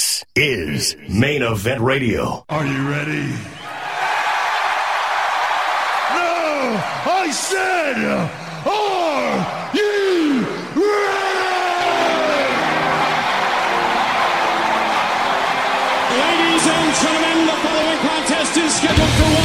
This is Main Event Radio. Are you ready? No! I said, are you ready? Ladies and gentlemen, the following contest is scheduled for one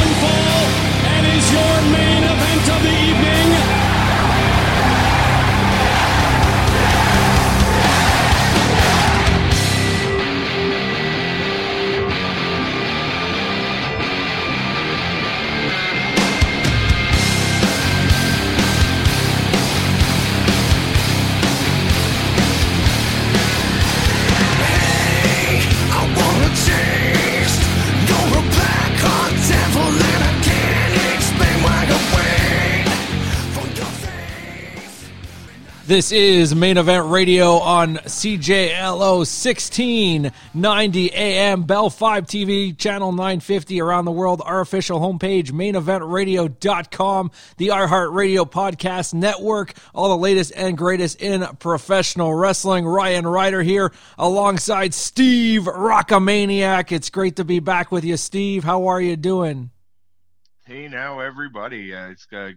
This is Main Event Radio on CJLO 1690 AM, Bell 5 TV, Channel 950 around the world, our official homepage, maineventradio.com, the iHeartRadio Podcast Network, all the latest and greatest in professional wrestling. Ryan Rider here alongside Steve Rockamaniac. It's great to be back with you, Steve. How are you doing? Hey now, everybody! Uh, it's uh,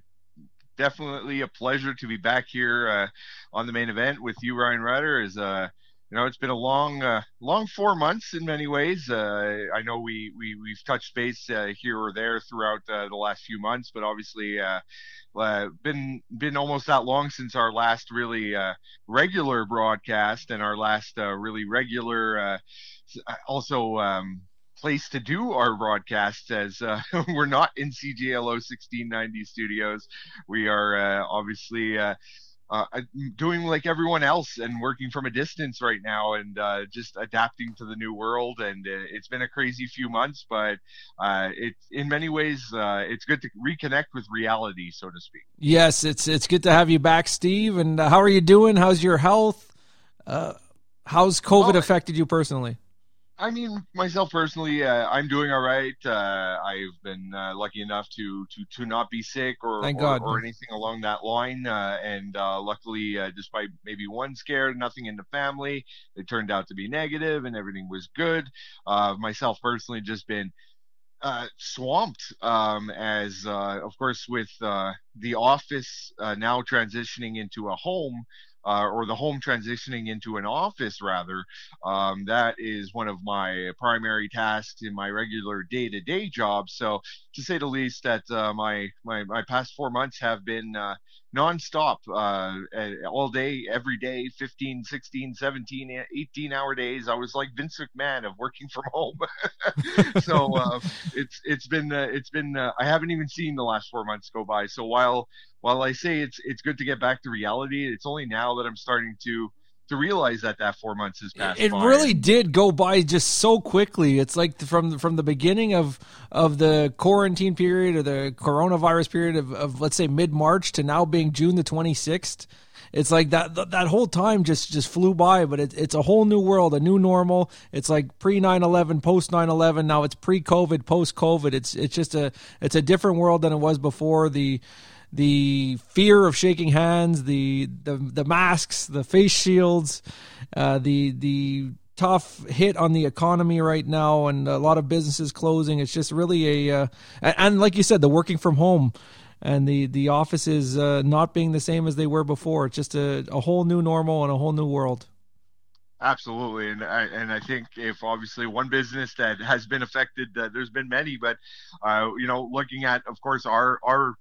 definitely a pleasure to be back here uh, on the main event with you, Ryan Rider. Is uh, you know, it's been a long, uh, long four months in many ways. Uh, I know we we we've touched base uh, here or there throughout uh, the last few months, but obviously. Been been almost that long since our last really regular broadcast and our last really regular also um, place to do our broadcasts as uh, we're not in CJLO 1690 studios. We are uh, obviously uh, uh, doing like everyone else and working from a distance right now and uh, just adapting to the new world. And uh, it's been a crazy few months, but uh, it's in many ways uh, it's good to reconnect with reality, so to speak. Yes, it's it's good to have you back, Steve. And uh, how are you doing? How's your health? Uh, how's COVID Well, affected you personally? I mean, myself personally, uh, I'm doing all right. Uh, I've been uh, lucky enough to, to to not be sick or or, or anything along that line. Uh, and uh, luckily, uh, despite maybe one scare, nothing in the family, it turned out to be negative, and everything was good. Uh, myself personally, just been uh, swamped um, as, uh, of course, with uh, the office uh, now transitioning into a home. Uh, or the home transitioning into an office rather um, that is one of my primary tasks in my regular day-to-day job. So, to say the least, that uh, my, my my past four months have been uh, nonstop, uh, eh, all day, every day, 15, 16, 17, 18 hour days. I was like Vince McMahon of working from home. so uh, it's it's been uh, it's been uh, I haven't even seen the last four months go by. So while while I say it's it's good to get back to reality, it's only now that I'm starting to to realize that that four months has passed. It by. really did go by just so quickly. It's like from from the beginning of of the quarantine period or the coronavirus period of, of let's say mid March to now being June the twenty sixth. It's like that that that whole time just just flew by, but it, it's a whole new world, a new normal. It's like pre 9/11, post 9/11. Now it's pre COVID, post COVID. It's it's just a it's a different world than it was before. The the fear of shaking hands, the the the masks, the face shields, uh, the the tough hit on the economy right now, and a lot of businesses closing. It's just really a uh, and, like you said, the working from home and the the offices uh, not being the same as they were before. It's just a, a whole new normal and a whole new world. Absolutely, and I and I think if obviously one business that has been affected, uh, there's been many, but uh, you know, looking at of course our our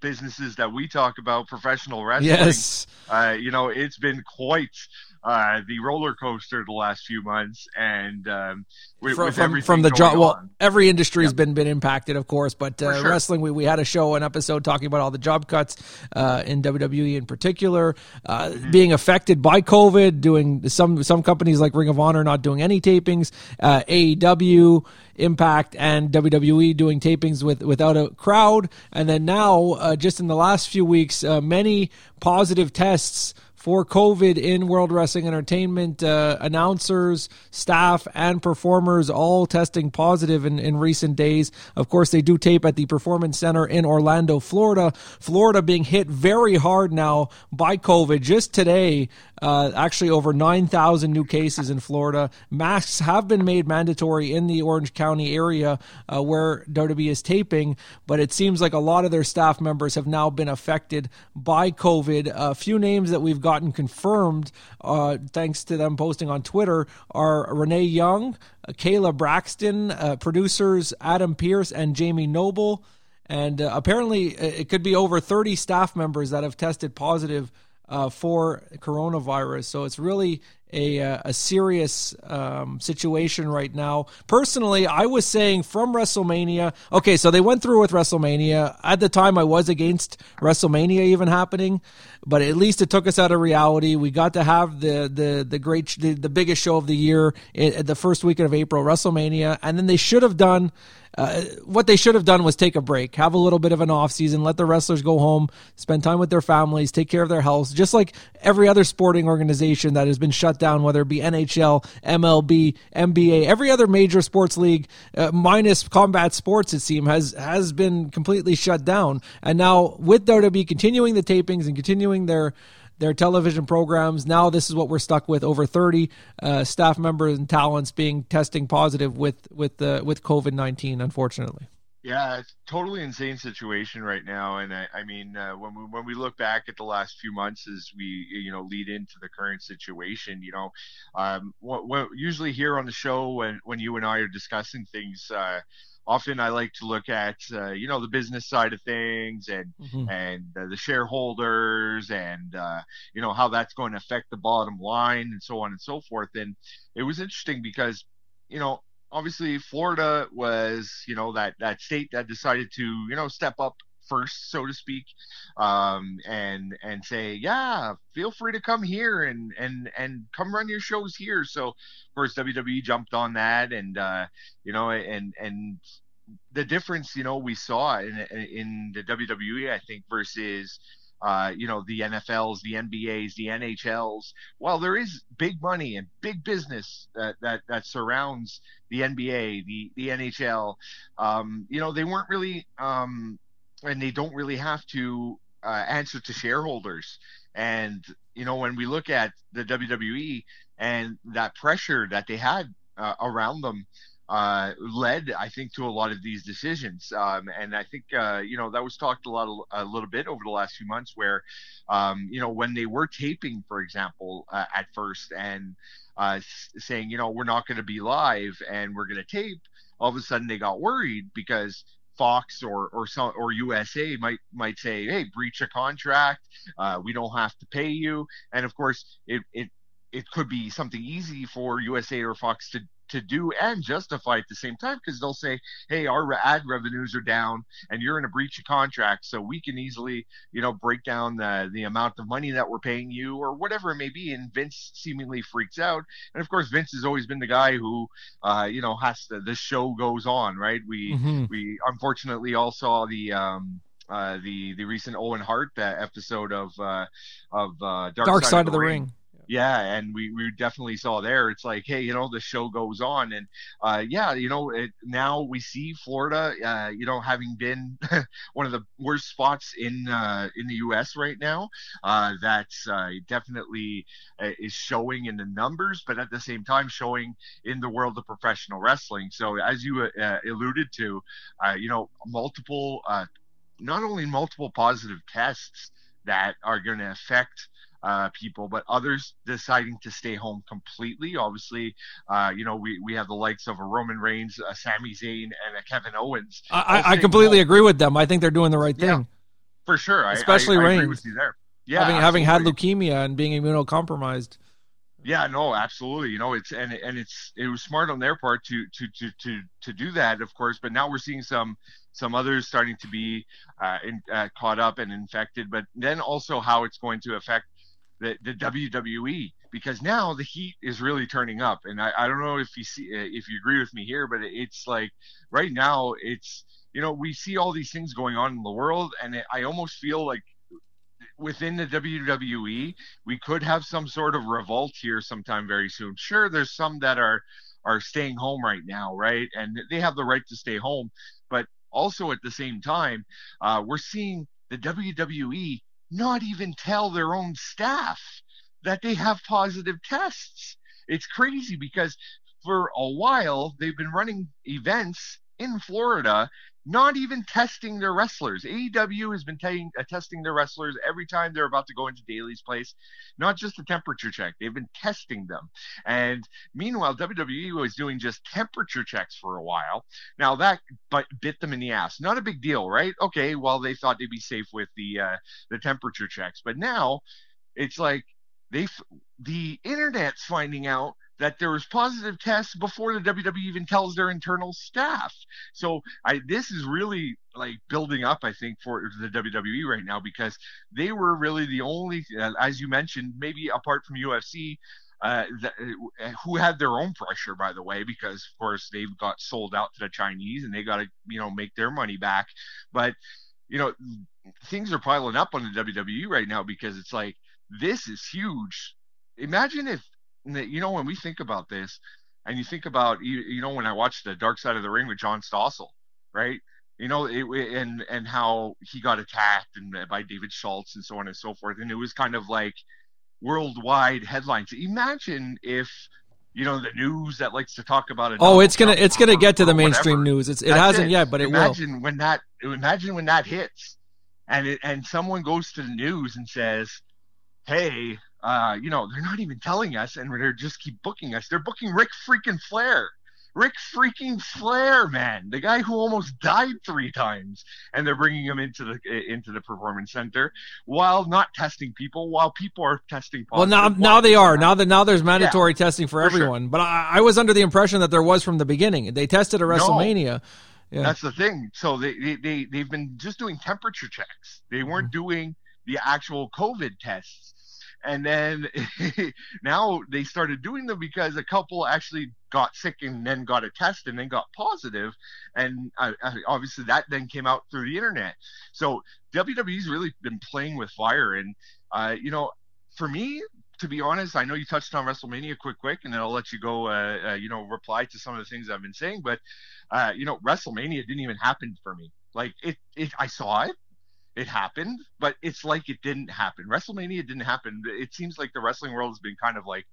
businesses that we talk about, professional wrestling, Yes. uh, you know, it's been quite uh, the roller coaster the last few months, and um, with, from, with from, everything from the job. Well, on. every industry has been been impacted, of course, but uh, sure. wrestling. We, we had a show, an episode talking about all the job cuts uh, in WWE in particular, uh, Mm-hmm. being affected by COVID. Doing some some companies like Ring of Honor not doing any tapings, uh, AEW. Impact and WWE doing tapings with without a crowd, and then now, uh, just in the last few weeks, uh, many positive tests for COVID in World Wrestling Entertainment. Uh, announcers, staff, and performers all testing positive in, in recent days. Of course, they do tape at the Performance Center in Orlando, Florida. Florida being hit very hard now by COVID. Just today, Uh, actually, over 9,000 new cases in Florida. Masks have been made mandatory in the Orange County area uh, where WWE is taping, but it seems like a lot of their staff members have now been affected by COVID. A few names that we've gotten confirmed, uh, thanks to them posting on Twitter, are Renee Young, Kayla Braxton, uh, producers Adam Pearce and Jamie Noble. And uh, apparently, uh, it could be over 30 staff members that have tested positive uh, for coronavirus. So it's really a, uh, a serious um, situation right now. Personally, I was saying from WrestleMania, okay, so they went through with WrestleMania. At the time, I was against WrestleMania even happening, but at least it took us out of reality. We got to have the the the great the, the biggest show of the year at the first weekend of April, WrestleMania, and then they should have done uh, what they should have done was take a break, have a little bit of an off season, let the wrestlers go home, spend time with their families, take care of their health, just like every other sporting organization that has been shut down, whether it be NHL, MLB, NBA, every other major sports league, uh, minus combat sports, it seems has has been completely shut down. And now with WWE continuing the tapings and continuing their their television programs. Now this is what we're stuck with: over 30 uh, staff members and talents being testing positive with with uh, with COVID 19. Unfortunately. Yeah, it's totally insane situation right now, and I, I mean, uh, when we when we look back at the last few months as we you know lead into the current situation, you know, um, what, what usually here on the show when when you and I are discussing things, uh, often I like to look at uh, you know the business side of things and mm-hmm. and uh, the shareholders and uh, you know how that's going to affect the bottom line and so on and so forth. And it was interesting because you know obviously Florida was you know that that state that decided to you know step up first, so to speak, um, and and say, yeah, feel free to come here and and and come run your shows here. So, of course, WWE jumped on that, and uh, you know, and and the difference, you know, we saw in in the WWE, I think, versus. Uh, you know the NFLs, the NBAs, the NHLs. While there is big money and big business that that, that surrounds the NBA, the the NHL, um, you know they weren't really um, and they don't really have to uh, answer to shareholders. And you know, when we look at the WWE and that pressure that they had uh, around them, uh, led, I think, to a lot of these decisions. Um, and I think, uh, you know, that was talked a lot, of, a little bit over the last few months, where, um, you know, when they were taping, for example, uh, at first, and uh, saying, you know, we're not going to be live and we're going to tape, all of a sudden they got worried because Fox or or some or USA might might say, hey, breach a contract, uh, we don't have to pay you, and of course it it it could be something easy for USA or Fox to to do and justify at the same time because they'll say, "Hey, our ad revenues are down, and you're in a breach of contract, so we can easily, you know, break down the the amount of money that we're paying you, or whatever it may be." And Vince seemingly freaks out, and of course, Vince has always been the guy who, uh, you know, has to. The show goes on, right? We mm-hmm. we unfortunately all saw the. Um, uh, the the recent Owen Hart uh, episode of uh, of uh, Dark, Dark Side, Side, of the, Ring. ring yeah and we, we definitely saw there. It's like hey you know the show goes on and uh, yeah you know it, now we see florida uh, you know having been one of the worst spots in uh, in the us right now uh, that's uh, definitely uh, is showing in the numbers but at the same time showing in the world of professional wrestling. So as you alluded to you know multiple not only multiple positive tests that are going to affect uh, people, but others deciding to stay home completely. Obviously, uh, you know, we, we have the likes of a Roman Reigns, a Sami Zayn, and a Kevin Owens. I, I completely home. agree with them. I think they're doing the right thing. Yeah, for sure. Especially I, I, Reigns. with you there. Yeah, having, having had leukemia and being immunocompromised. Yeah, no, absolutely. You know, it's and and it's it was smart on their part to to to to to do that, of course. But now we're seeing some some others starting to be uh, in, uh, caught up and infected. But then also how it's going to affect the, the WWE because now the heat is really turning up. And I, I don't know if you see if you agree with me here, but it's like right now it's you know we see all these things going on in the world, and it, I almost feel like within the WWE we could have some sort of revolt here sometime very soon. Sure, there's some that are are staying home right now, right, and they have the right to stay home, but also at the same time, uh, we're seeing the WWE not even tell their own staff that they have positive tests. It's crazy because for a while they've been running events in Florida, not even testing their wrestlers. AEW has been taking, uh, testing their wrestlers every time they're about to go into Daily's place, not just a temperature check. They've been testing them. And meanwhile, WWE was doing just temperature checks for a while. Now that bit them in the ass. Not a big deal, right? Okay, well they thought they'd be safe with the uh, the temperature checks, but now it's like they the internet's finding out that there was positive tests before the WWE even tells their internal staff. So I this is really like building up, I think, for the WWE right now because they were really the only, uh, as you mentioned, maybe apart from UFC. Uh, uh, who had their own pressure, by the way, because of course they've got sold out to the Chinese and they got to, you know, make their money back. But, you know, things are piling up on the WWE right now because it's like, this is huge. Imagine if you know when we think about this, and you think about you, you know when I watched the Dark Side of the Ring with John Stossel, right? You know, it, and and how he got attacked and uh, by David Schultz and so on and so forth, and it was kind of like worldwide headlines. Imagine if you know the news that likes to talk about it. Oh, it's gonna it's gonna get to the mainstream whatever. news. It's it That's hasn't it. yet, but it imagine will. when that imagine when that hits, and it, and someone goes to the news and says, "Hey, uh, you know, they're not even telling us, and they're just keep booking us. They're booking Ric freaking Flair. Ric freaking Flair, man, the guy who almost died three times, and they're bringing him into the into the performance center while not testing people, while people are testing. Well, now now they are now that now there's mandatory yeah, testing for, for everyone. Sure. But I, I, was under the impression that there was from the beginning. They tested at WrestleMania. No. Yeah. That's the thing. So they, they, they, they've been just doing temperature checks. They weren't mm-hmm. doing the actual COVID tests. And then now they started doing them because a couple actually got sick and then got a test and then got positive. And uh, uh obviously that then came out through the internet. So wwe's really been playing with fire. And uh, you know for me to be honest i know you touched on wrestlemania quick quick and then i'll let you go uh, uh you know reply to some of the things i've been saying. But uh, you know wrestlemania didn't even happen for me. Like it, it i saw it it happened, but it's like it didn't happen. WrestleMania didn't happen. It seems like the wrestling world has been kind of like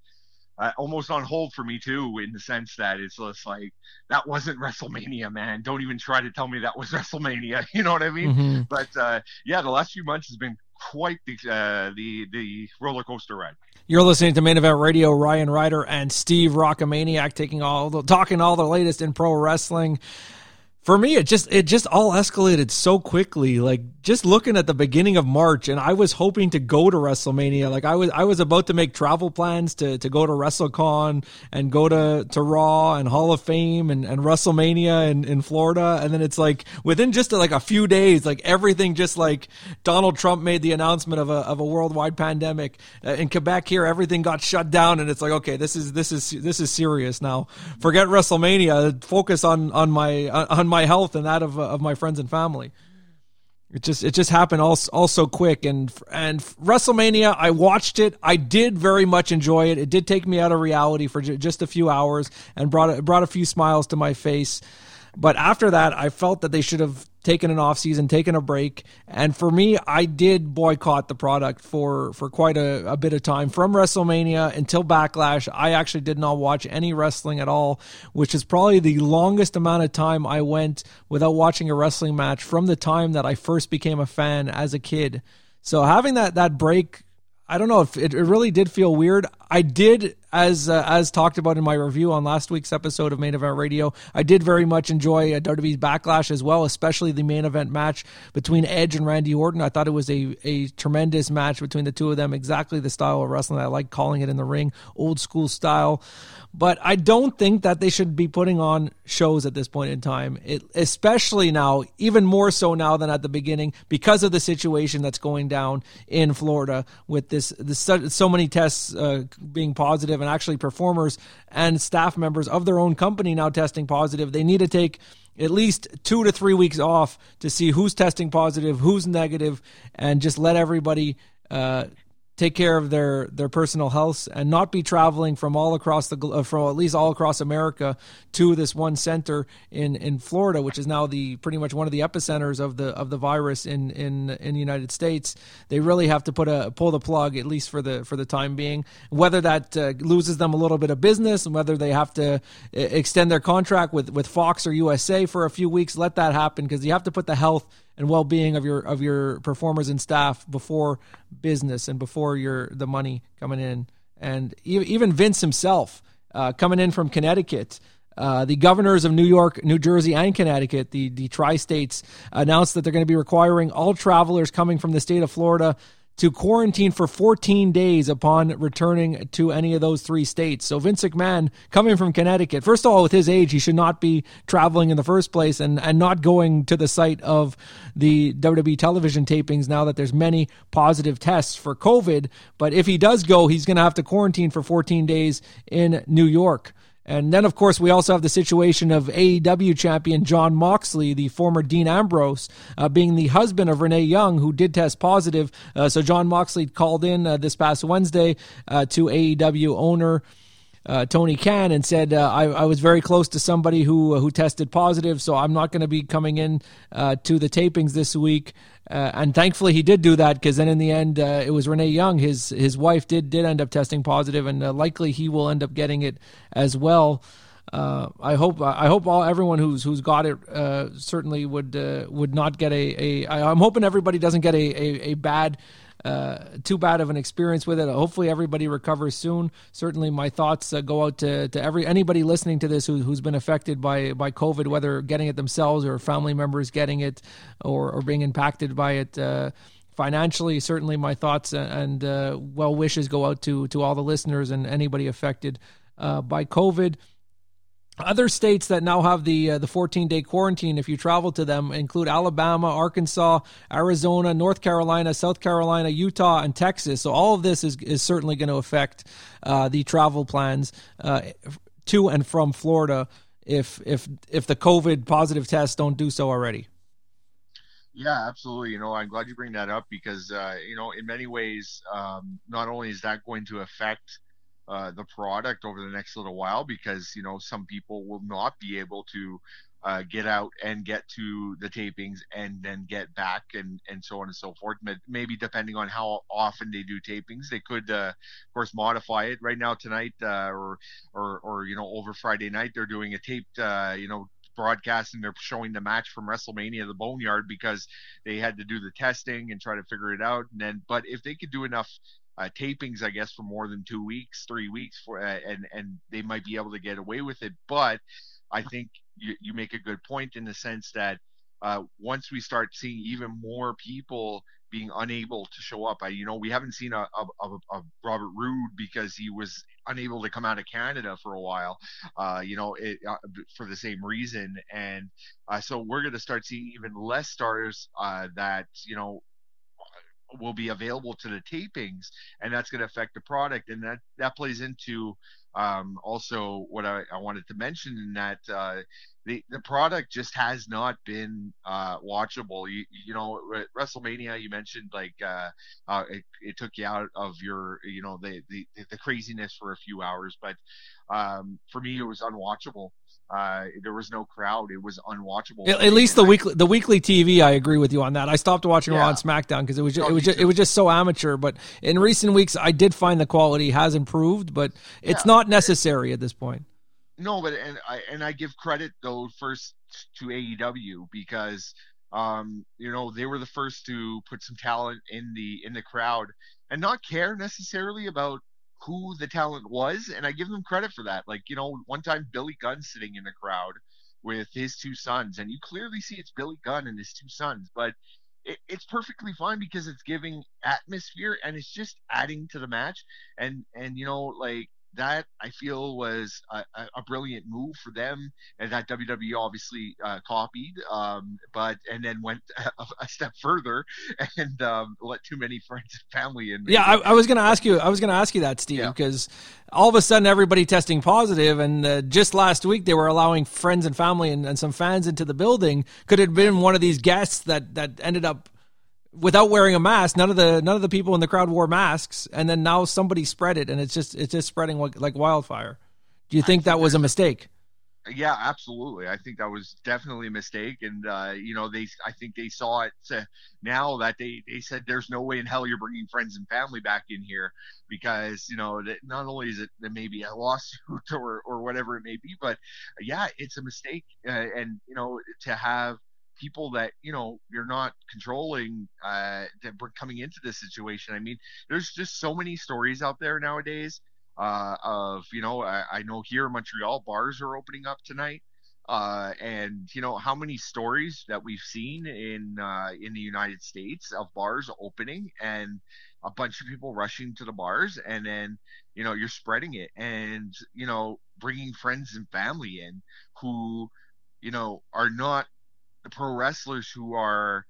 uh, almost on hold for me too, in the sense that it's just like that wasn't WrestleMania, man. Don't even try to tell me that was WrestleMania. You know what I mean? Mm-hmm. But uh, yeah, the last few months has been quite the uh, the the roller coaster ride. You're listening to Main Event Radio. Ryan Rider and Steve Rockamaniac taking all the talking all the latest in pro wrestling for me it just it just all escalated so quickly like just looking at the beginning of march and i was hoping to go to wrestlemania. Like i was i was about to make travel plans to to go to wrestlecon and go to to raw and hall of fame and, and wrestlemania in, in florida. And then it's like within just like a few days like everything just like donald trump made the announcement of a of a worldwide pandemic. Uh, in quebec here everything got shut down and it's like okay this is this is this is serious now. Forget wrestlemania. Focus on on my on my health and that of uh, of my friends and family. It just it just happened all, all so quick. And and WrestleMania I watched it. I did very much enjoy it. It did take me out of reality for j- just a few hours and brought brought a few smiles to my face. But after that I felt that they should have taken an off season, taken a break, and for me, I did boycott the product for for quite a, a bit of time from WrestleMania until Backlash. I actually did not watch any wrestling at all, which is probably the longest amount of time I went without watching a wrestling match from the time that I first became a fan as a kid. So having that that break I don't know if it, it really did feel weird. I did, as uh, as talked about in my review on last week's episode of Main Event Radio, I did very much enjoy uh, WWE's Backlash as well, especially the main event match between Edge and Randy Orton. I thought it was a, a tremendous match between the two of them, exactly the style of wrestling I like calling it in the ring, old school style. But I don't think that they should be putting on shows at this point in time, it, especially now, even more so now than at the beginning, because of the situation that's going down in Florida with this, this so many tests uh, being positive and actually performers and staff members of their own company now testing positive. They need to take at least two to three weeks off to see who's testing positive, who's negative, and just let everybody uh, take care of their their personal health and not be traveling from all across the uh, from at least all across America to this one center in in Florida, which is now the pretty much one of the epicenters of the of the virus in in in the United States. They really have to put a pull the plug at least for the for the time being. Whether that uh, loses them a little bit of business and whether they have to extend their contract with with Fox or USA for a few weeks, let that happen because you have to put the health and well-being of your of your performers and staff before business and before your the money coming in. And even Vince himself uh, coming in from Connecticut. Uh, the governors of New York, New Jersey, and Connecticut, the, the tri states, announced that they're going to be requiring all travelers coming from the state of Florida to quarantine for 14 days upon returning to any of those three states. So Vince McMahon, coming from Connecticut, first of all, with his age, he should not be traveling in the first place and, and not going to the site of the WWE television tapings now that there's many positive tests for COVID. But if he does go, he's going to have to quarantine for 14 days in New York. And then, of course, we also have the situation of AEW champion Jon Moxley, the former Dean Ambrose, uh, being the husband of Renee Young, who did test positive. Uh, so Jon Moxley called in uh, this past Wednesday uh, to AEW owner. Uh, Tony Khan and said uh, I, I was very close to somebody who who tested positive, so I'm not going to be coming in uh, to the tapings this week. Uh, and thankfully, he did do that because then in the end, uh, it was Renee Young. His his wife did did end up testing positive, and uh, likely he will end up getting it as well. Uh, I hope I hope all everyone who's who's got it uh, certainly would uh, would not get a, a I'm hoping everybody doesn't get a a, a bad uh, too bad of an experience with it. Hopefully, everybody recovers soon. Certainly, my thoughts uh, go out to, to every anybody listening to this who, who's been affected by by COVID, whether getting it themselves or family members getting it or, or being impacted by it. Uh, financially, certainly, my thoughts and uh, well wishes go out to to all the listeners and anybody affected uh, by COVID. Other states that now have the uh, the 14 day quarantine, if you travel to them, include Alabama, Arkansas, Arizona, North Carolina, South Carolina, Utah, and Texas. So all of this is is certainly going to affect uh, the travel plans uh, to and from Florida if if if the COVID positive tests don't do so already. Yeah, absolutely. You know, I'm glad you bring that up because, uh, you know, in many ways, um, not only is that going to affect uh, the product over the next little while because, you know, some people will not be able to uh, get out and get to the tapings and then get back and, and so on and so forth. Maybe depending on how often they do tapings, they could, uh, of course, modify it. Right now, tonight, uh, or, or, or, you know, over Friday night, they're doing a taped, uh, you know, broadcast and they're showing the match from WrestleMania, the Boneyard, because they had to do the testing and try to figure it out. And then, but if they could do enough uh, tapings, I guess, for more than two weeks, three weeks, for uh, and and they might be able to get away with it. But I think you, you make a good point in the sense that uh, once we start seeing even more people being unable to show up, I you know we haven't seen a, a, a, a Robert Roode because he was unable to come out of Canada for a while, uh, you know, it, uh, for the same reason, and uh, so we're going to start seeing even less stars uh, that you know will be available to the tapings, and that's going to affect the product, and that that plays into um, also what I, I, wanted to mention in that uh, the the product just has not been uh, watchable. You you know WrestleMania you mentioned like uh, uh, it, it, took you out of your you know the, the the craziness for a few hours, but um, for me it was unwatchable. Uh, there was no crowd. It was unwatchable. At, at least the weekly the weekly TV, I agree with you on that. I stopped watching yeah. Raw and SmackDown because it was just, it was just, it was just so amateur. But in recent weeks, I did find the quality has improved, but it's yeah. not necessary at this point. No, but and I and I give credit though first to AEW because um you know they were the first to put some talent in the in the crowd and not care necessarily about who the talent was, and I give them credit for that. Like, you know, one time Billy Gunn sitting in the crowd with his two sons, and you clearly see it's Billy Gunn and his two sons, but it, it's perfectly fine because it's giving atmosphere and it's just adding to the match. And and you know, like that I feel was a, a, brilliant move for them, and that WWE obviously uh, copied, um, but and then went a, a step further and um, let too many friends and family in. Yeah, I, I, was going to ask you. I was going to ask you that, Steve, yeah. because all of a sudden everybody testing positive, and uh, just last week they were allowing friends and family and, and some fans into the building. Could have been one of these guests that that ended up without wearing a mask. None of the none of the people in the crowd wore masks, and then now somebody spread it, and it's just it's just spreading like, like wildfire. Do you think that was a mistake? Yeah, absolutely. I think that was definitely a mistake, and uh, you know, they I think they saw it uh, now that they they said there's no way in hell you're bringing friends and family back in here because you know that not only is it maybe a lawsuit or or whatever it may be, but yeah, it's a mistake, uh, and you know to have people that you know you're not controlling uh, that we're coming into this situation. I mean, there's just so many stories out there nowadays uh, of you know I, I know here in Montreal bars are opening up tonight. Uh, and you know how many stories that we've seen in uh, in the United States of bars opening and a bunch of people rushing to the bars, and then you know you're spreading it, and you know bringing friends and family in who you know are not the pro wrestlers who are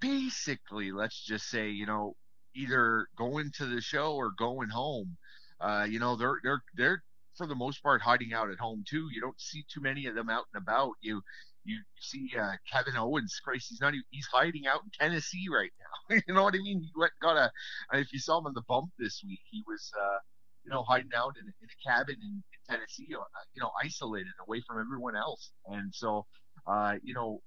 basically, let's just say, you know, either going to the show or going home. Uh, you know, they're they're they're for the most part hiding out at home too. You don't see too many of them out and about. You you see uh, Kevin Owens, Christ, he's not even, he's hiding out in Tennessee right now. you know what I mean? He went got a if you saw him on the bump this week, he was uh, you know hiding out in, in a cabin in, in Tennessee, uh, you know, isolated away from everyone else. And so, uh, you know,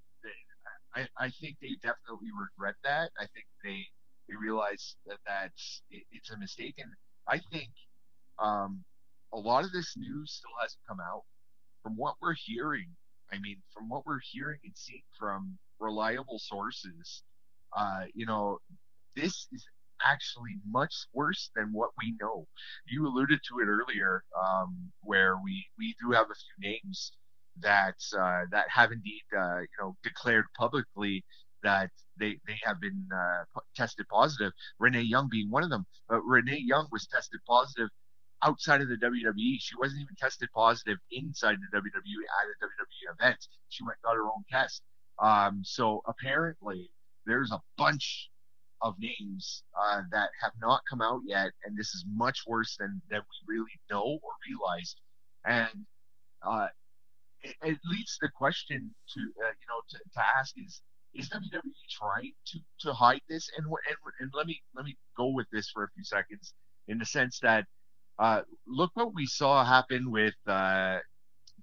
I, I think they definitely regret that. I think they they realize that that's it, it's a mistake, and I think um, a lot of this news still hasn't come out. From what we're hearing, I mean, from what we're hearing and seeing from reliable sources, uh, you know, this is actually much worse than what we know. You alluded to it earlier, um, where we we do have a few names that uh, that have indeed uh, you know declared publicly that they they have been uh, tested positive. Renee Young being one of them. But Renee Young was tested positive outside of the WWE. She wasn't even tested positive inside the WWE at a WWE event. She went got her own test. Um, so apparently there's a bunch of names uh, that have not come out yet, and this is much worse than than we really know or realize. And uh, it, it leads the question to uh, you know to, to ask is is WWE trying to to hide this? And and and let me let me go with this for a few seconds in the sense that uh, look what we saw happen with uh,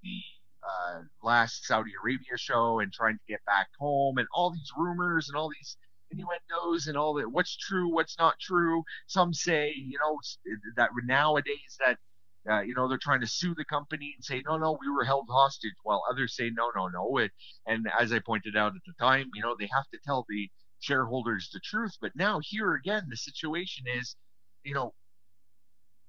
the uh, last Saudi Arabia show and trying to get back home and all these rumors and all these innuendos and all that what's true what's not true some say you know that nowadays that uh, you know, they're trying to sue the company and say, no, no, we were held hostage, while others say, no, no, no. It, and as I pointed out at the time, you know, they have to tell the shareholders the truth. But now, here again, the situation is, you know,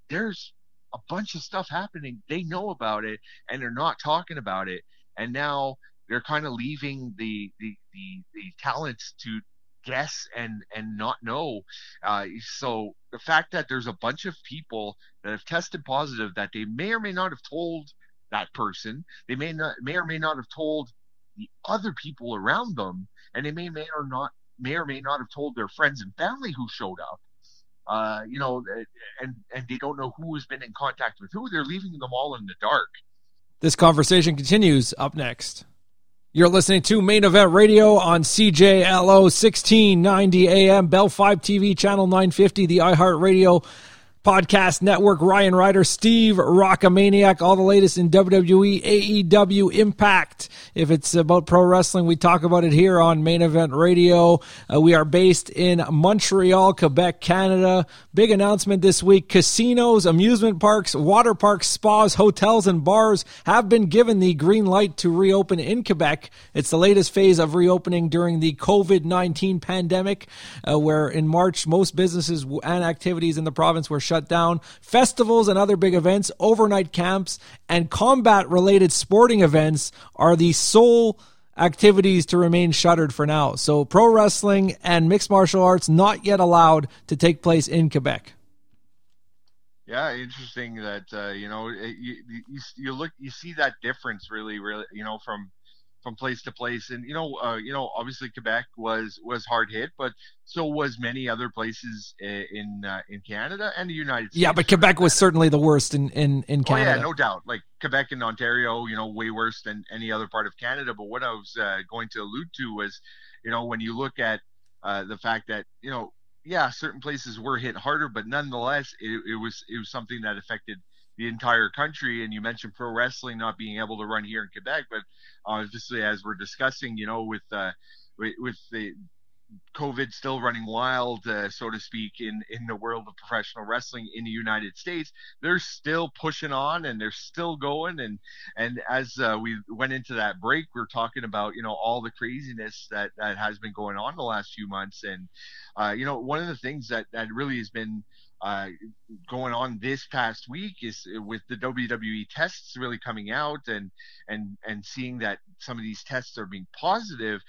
there's a bunch of stuff happening. They know about it and they're not talking about it. And now they're kind of leaving the, the, the, the talents to guess and and not know. Uh, so the fact that there's a bunch of people that have tested positive that they may or may not have told that person, they may not may or may not have told the other people around them, and they may may or not may or may not have told their friends and family who showed up. Uh, you know, and and they don't know who has been in contact with who. They're leaving them all in the dark. This conversation continues up next. You're listening to Main Event Radio on CJLO 1690 AM, Bell 5 TV, Channel 950, the iHeartRadio Podcast Network, Ryan Rider, Steve Rockamaniac, all the latest in WWE, AEW, Impact. If it's about pro wrestling, we talk about it here on Main Event Radio. Uh, we are based in Montreal, Quebec, Canada. Big announcement this week. Casinos, amusement parks, water parks, spas, hotels, and bars have been given the green light to reopen in Quebec. It's the latest phase of reopening during the COVID 19 pandemic, uh, where in March, most businesses and activities in the province were shut down. Festivals and other big events, overnight camps, and combat related sporting events are the sole activities to remain shuttered for now. So, pro wrestling and mixed martial arts not yet allowed to take place in Quebec. Yeah, interesting that uh, you know you, you you look you see that difference really really you know from from place to place. And you know, uh, you know, obviously Quebec was was hard hit, but so was many other places in uh, in Canada and the United States. Yeah, but Quebec was certainly the worst in in in Canada. Oh yeah, no doubt. Like Quebec and Ontario, you know, way worse than any other part of Canada. But what I was uh, going to allude to was, you know, when you look at uh, the fact that you know, yeah, certain places were hit harder, but nonetheless, it, it was it was something that affected the entire country. And you mentioned pro wrestling not being able to run here in Quebec, but obviously, as we're discussing, you know, with uh, with, the COVID still running wild, uh, so to speak, in in the world of professional wrestling in the United States, they're still pushing on and they're still going. And and as uh, we went into that break, we are talking about you know all the craziness that that has been going on the last few months. And uh, you know one of the things that that really has been uh, going on this past week is with the WWE tests really coming out and and and seeing that some of these tests are being positive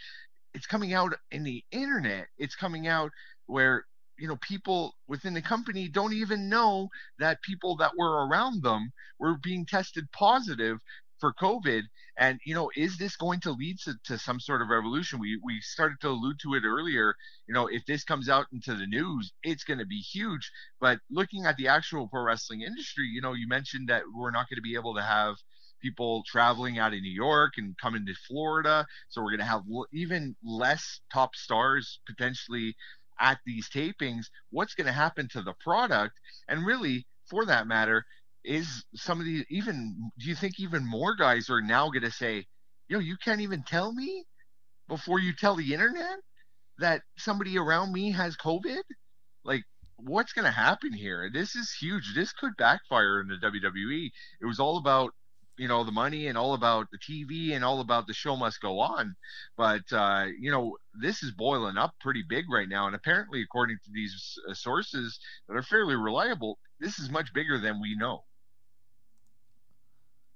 it's coming out in the internet. It's coming out where you know people within the company don't even know that people that were around them were being tested positive for COVID. And you know, is this going to lead to, to some sort of revolution? We we started to allude to it earlier. You know, if this comes out into the news, it's going to be huge. But looking at the actual pro wrestling industry, you know, you mentioned that we're not going to be able to have people traveling out of New York and coming to Florida. So we're going to have even less top stars potentially at these tapings. What's going to happen to the product? And really, for that matter, is some of these even do you think even more guys are now going to say, yo, you can't even tell me before you tell the internet that somebody around me has COVID? Like, what's going to happen here? This is huge. This could backfire in the WWE. It was all about you know the money and all about the TV and all about the show must go on. But uh, you know this is boiling up pretty big right now, and apparently, according to these uh, sources that are fairly reliable, this is much bigger than we know.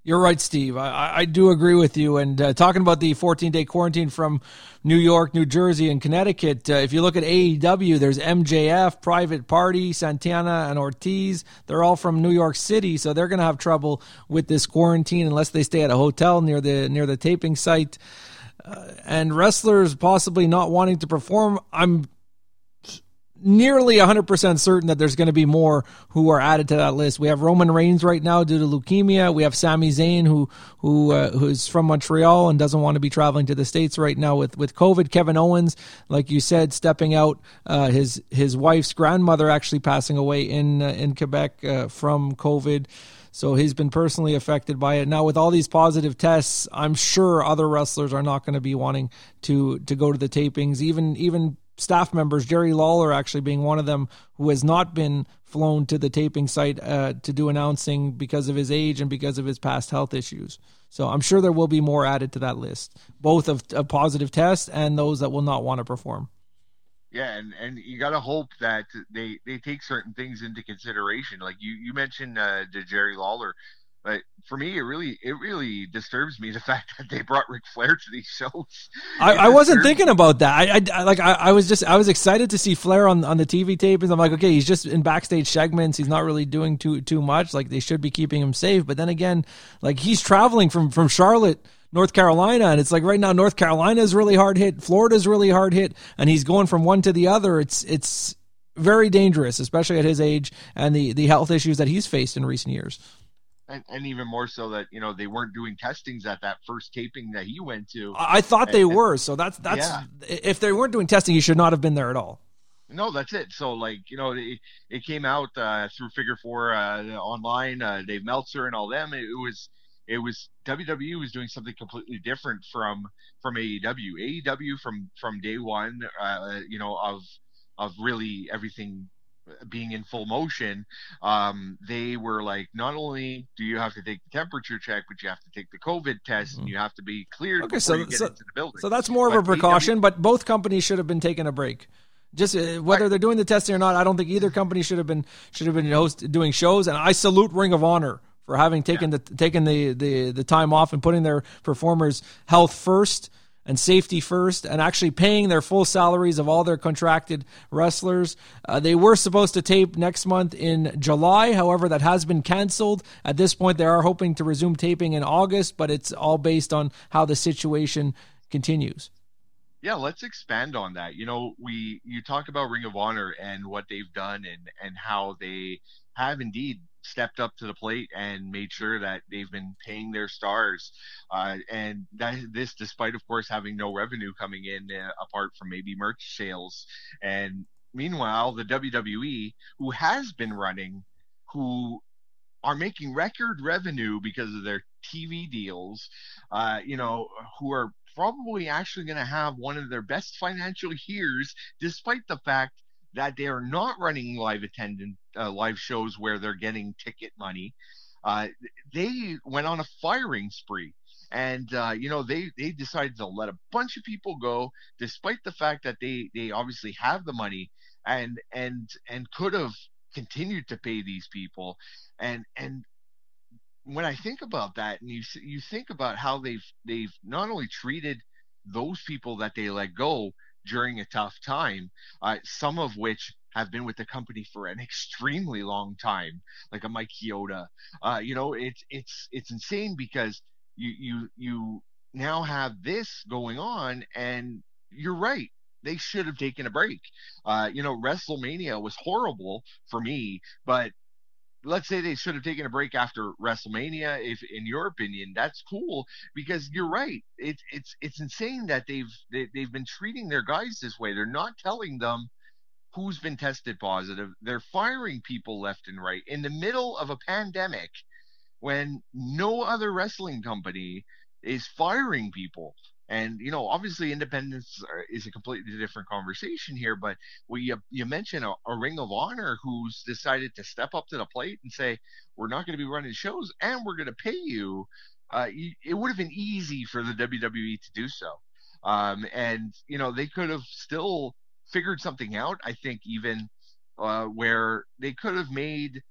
You're right, Steve. I, I do agree with you. And uh, talking about the 14 day quarantine from New York, New Jersey, and Connecticut, uh, if you look at AEW, there's MJF, Private Party, Santana, and Ortiz. They're all from New York City, so they're going to have trouble with this quarantine unless they stay at a hotel near the near the taping site. Uh, and wrestlers possibly not wanting to perform. I'm nearly 100% certain that there's going to be more who are added to that list. We have Roman Reigns right now due to leukemia. We have Sami Zayn who who uh, who's from Montreal and doesn't want to be traveling to the states right now with with COVID. Kevin Owens, like you said, stepping out. Uh, his his wife's grandmother actually passing away in uh, in Quebec uh, from COVID. So he's been personally affected by it. Now with all these positive tests, I'm sure other wrestlers are not going to be wanting to to go to the tapings. Even even staff members, Jerry Lawler actually being one of them, who has not been flown to the taping site uh, to do announcing because of his age and because of his past health issues. So I'm sure there will be more added to that list, both of, of positive tests and those that will not want to perform. Yeah, and, and you got to hope that they, they take certain things into consideration. Like you, you mentioned uh, to Jerry Lawler, but for me, it really it really disturbs me the fact that they brought Ric Flair to these shows. I, I wasn't thinking about that. I, I, I like I, I, was just I was excited to see Flair on on the TV tapings. I'm like, okay, he's just in backstage segments. He's not really doing too too much. Like they should be keeping him safe. But then again, like he's traveling from from Charlotte. North Carolina, and it's like right now North Carolina is really hard hit, Florida's really hard hit, and he's going from one to the other. It's it's very dangerous, especially at his age and the the health issues that he's faced in recent years and, and, even more so that you know they weren't doing testings at that first taping that he went to. I thought and, they were, so that's that's yeah. if they weren't doing testing, he should not have been there at all. No, that's it. So like you know, it, it came out uh, through Figure Four uh, online, uh, Dave Meltzer and all them. It, it, was it was WWE was doing something completely different from from AEW. AEW from from day one, uh, you know, of of really everything being in full motion, um, they were like, not only do you have to take the temperature check, but you have to take the COVID test, mm-hmm. and you have to be cleared okay, so, so, So that's more but of a precaution, but both companies should have been taking a break. Just uh, whether they're doing the testing or not, I don't think either company should have been should have been host, doing shows. And I salute Ring of Honor for having taken yeah. the taken the, the the time off and putting their performers' health first and safety first and actually paying their full salaries of all their contracted wrestlers. Uh, they were supposed to tape next month in July. However, that has been canceled. At this point, they are hoping to resume taping in August, but it's all based on how the situation continues. Yeah, let's expand on that. You know, we you talk about Ring of Honor and what they've done and and how they have indeed stepped up to the plate and made sure that they've been paying their stars. Uh, and that, this, despite, of course, having no revenue coming in uh, apart from maybe merch sales. And meanwhile, the WWE, who has been running, who are making record revenue because of their TV deals, uh, you know, who are probably actually going to have one of their best financial years, despite the fact that they are not running live attendant uh, live shows where they're getting ticket money. Uh, they went on a firing spree. And uh, you know they they decided to let a bunch of people go, despite the fact that they they obviously have the money and and and could have continued to pay these people. And and when I think about that, and you you think about how they've they've not only treated those people that they let go during a tough time, uh, some of which have been with the company for an extremely long time, like a Mike Chioda. Uh, you know, it's it's it's insane because you you you now have this going on, and you're right. They should have taken a break. Uh, you know, WrestleMania was horrible for me, but let's say they should have taken a break after WrestleMania. If, in your opinion, that's cool because you're right. It's it's it's insane that they've they, they've been treating their guys this way. They're not telling them who's been tested positive. They're firing people left and right in the middle of a pandemic when no other wrestling company is firing people. And you know, obviously, independence is a completely different conversation here. But we you, you mentioned a, a, Ring of Honor who's decided to step up to the plate and say, "We're not going to be running shows, and we're going to pay you." Uh, it would have been easy for the WWE to do so, um, and you know they could have still figured something out. I think even uh, where they could have made